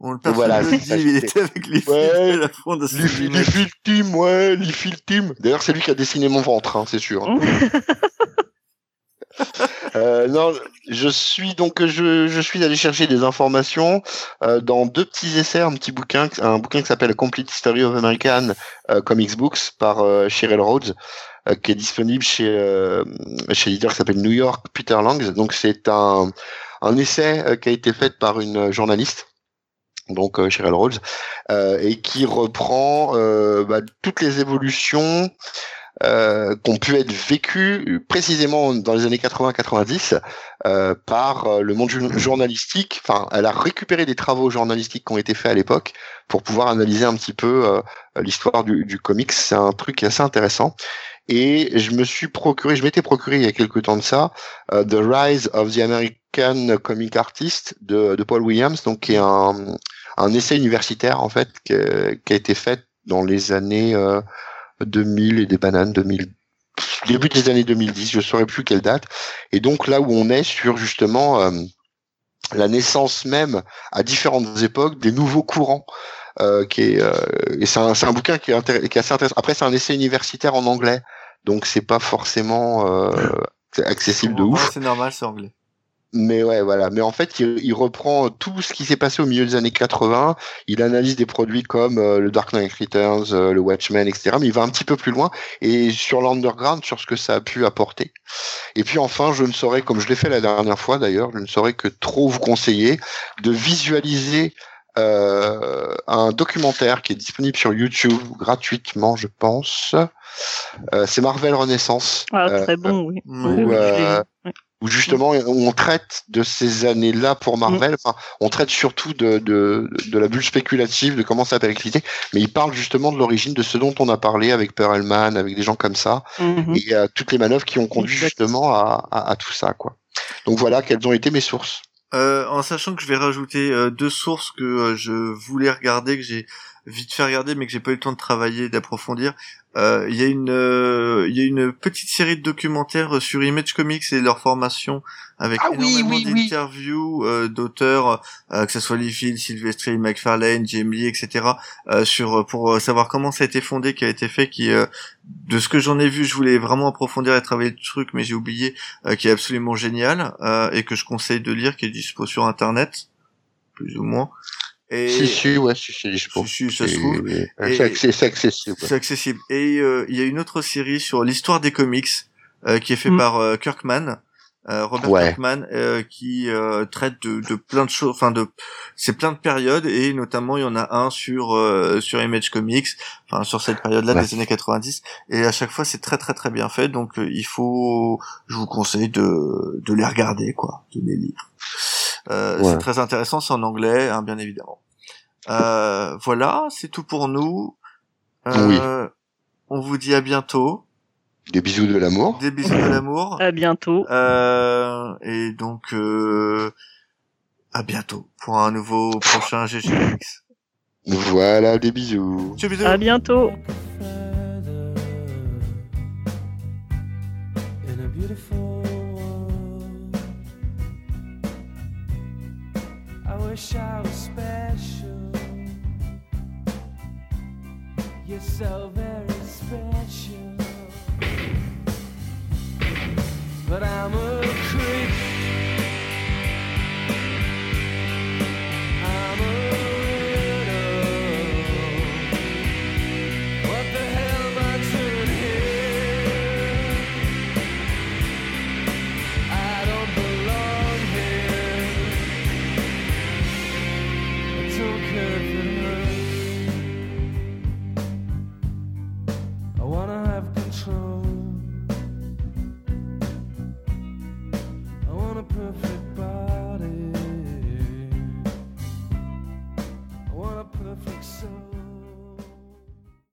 Speaker 1: on le
Speaker 3: Voilà,
Speaker 1: le dit il était avec Liefeld
Speaker 3: Ouais,
Speaker 1: la
Speaker 3: Liefeld
Speaker 1: remake.
Speaker 3: Liefeld Team ouais Liefeld Team d'ailleurs c'est lui qui a dessiné mon ventre hein, c'est sûr hein. Euh, non, je suis donc je, je suis allé chercher des informations euh, dans deux petits essais, un petit bouquin, un bouquin qui s'appelle Complete History of American euh, Comics Books par Cheryl Rhodes, qui est disponible chez chez l'éditeur qui s'appelle New York Peter Langs. Donc c'est un un essai qui a été fait par une journaliste donc Cheryl Rhodes, et qui reprend bah, toutes les évolutions euh, qui ont pu être vécues précisément dans les années 80-90 euh, par euh, le monde jour- journalistique. Enfin, elle a récupéré des travaux journalistiques qui ont été faits à l'époque pour pouvoir analyser un petit peu euh, l'histoire du, du comics. C'est un truc assez intéressant. Et je me suis procuré, je m'étais procuré il y a quelques temps de ça, euh, The Rise of the American Comic Artist de, Paul Williams, donc qui est un, un essai universitaire en fait qui, qui a été fait dans les années euh, 2000 et des bananes 2000 début des années 2010 je saurais plus quelle date. Et donc là où on est sur justement euh, la naissance même à différentes époques des nouveaux courants euh, qui est euh, et c'est un, c'est un bouquin qui est, qui est assez intéressant. Après c'est un essai universitaire en anglais donc c'est pas forcément euh, accessible de ouf.
Speaker 1: C'est normal, c'est anglais.
Speaker 3: Mais ouais, voilà. Mais en fait, il, il reprend tout ce qui s'est passé au milieu des années 80. Il analyse des produits comme euh, le Dark Knight Returns, euh, le Watchmen, etc. Mais il va un petit peu plus loin et sur l'underground, sur ce que ça a pu apporter. Et puis enfin, je ne saurais, comme je l'ai fait la dernière fois d'ailleurs, je ne saurais que trop vous conseiller de visualiser euh, un documentaire qui est disponible sur YouTube gratuitement, je pense. Euh, c'est Marvel Renaissance.
Speaker 2: Ah,
Speaker 3: Euh,
Speaker 2: très bon, oui.
Speaker 1: Ouais.
Speaker 2: Oui, oui,
Speaker 3: où justement où on traite de ces années-là pour Marvel. Enfin, on traite surtout de, de, de la bulle spéculative, de comment ça a périclité, mais il parle justement de l'origine de ce dont on a parlé avec Perelman, avec des gens comme ça,
Speaker 2: Mhm.
Speaker 3: et euh, toutes les manœuvres qui ont conduit
Speaker 2: Exact.
Speaker 3: justement à, à, à tout ça, quoi. Donc voilà, quelles ont été mes sources.
Speaker 1: Euh, en sachant que je vais rajouter euh, deux sources que euh, je voulais regarder, que j'ai vite fait regarder, mais que j'ai pas eu le temps de travailler, d'approfondir. Euh, Il y a une, euh, il y a une petite série de documentaires sur Image Comics et leur formation, avec
Speaker 3: Ah
Speaker 1: énormément
Speaker 3: oui, oui.
Speaker 1: d'interviews euh, d'auteurs, euh, que ce soit Liefeld, Silvestri, McFarlane, Jim Lee, etc. euh, sur pour savoir comment ça a été fondé, qui a été fait, qui euh, de ce que j'en ai vu, je voulais vraiment approfondir et travailler le truc, mais j'ai oublié, euh, qui est absolument génial euh, et que je conseille de lire, qui est dispo sur internet, plus ou moins. Et
Speaker 3: Si, si, ouais, si, si, je pense.
Speaker 1: si, si, ça se
Speaker 3: C'est
Speaker 1: trouve.
Speaker 3: c'est
Speaker 1: Et-
Speaker 3: accessi- c'est accessible.
Speaker 1: C'est accessible. Et euh, il y a une autre série sur l'histoire des comics euh, qui est fait
Speaker 2: Mm.
Speaker 1: par euh, Kirkman, euh, Robert
Speaker 3: Ouais.
Speaker 1: Kirkman, euh, qui euh, traite de, de plein de choses. Enfin, de c'est plein de périodes et notamment il y en a un sur euh, sur Image Comics, enfin sur cette période-là
Speaker 3: Ouais.
Speaker 1: des années 90. Et à chaque fois c'est très très très bien fait. Donc euh, il faut, je vous conseille de de les regarder quoi, de les lire. Euh,
Speaker 3: Ouais.
Speaker 1: C'est très intéressant, c'est en anglais, hein, bien évidemment. Euh, voilà, c'est tout pour nous. Euh, On vous dit à bientôt.
Speaker 3: Des bisous de l'amour.
Speaker 1: Des bisous de l'amour.
Speaker 2: À bientôt.
Speaker 1: Euh, et donc, euh, à bientôt pour un nouveau prochain GG Comics.
Speaker 3: Voilà, des bisous.
Speaker 1: Ciao, bisous.
Speaker 2: À bientôt.
Speaker 4: in a beautiful wish I was special. You're so very special. But I'm a creep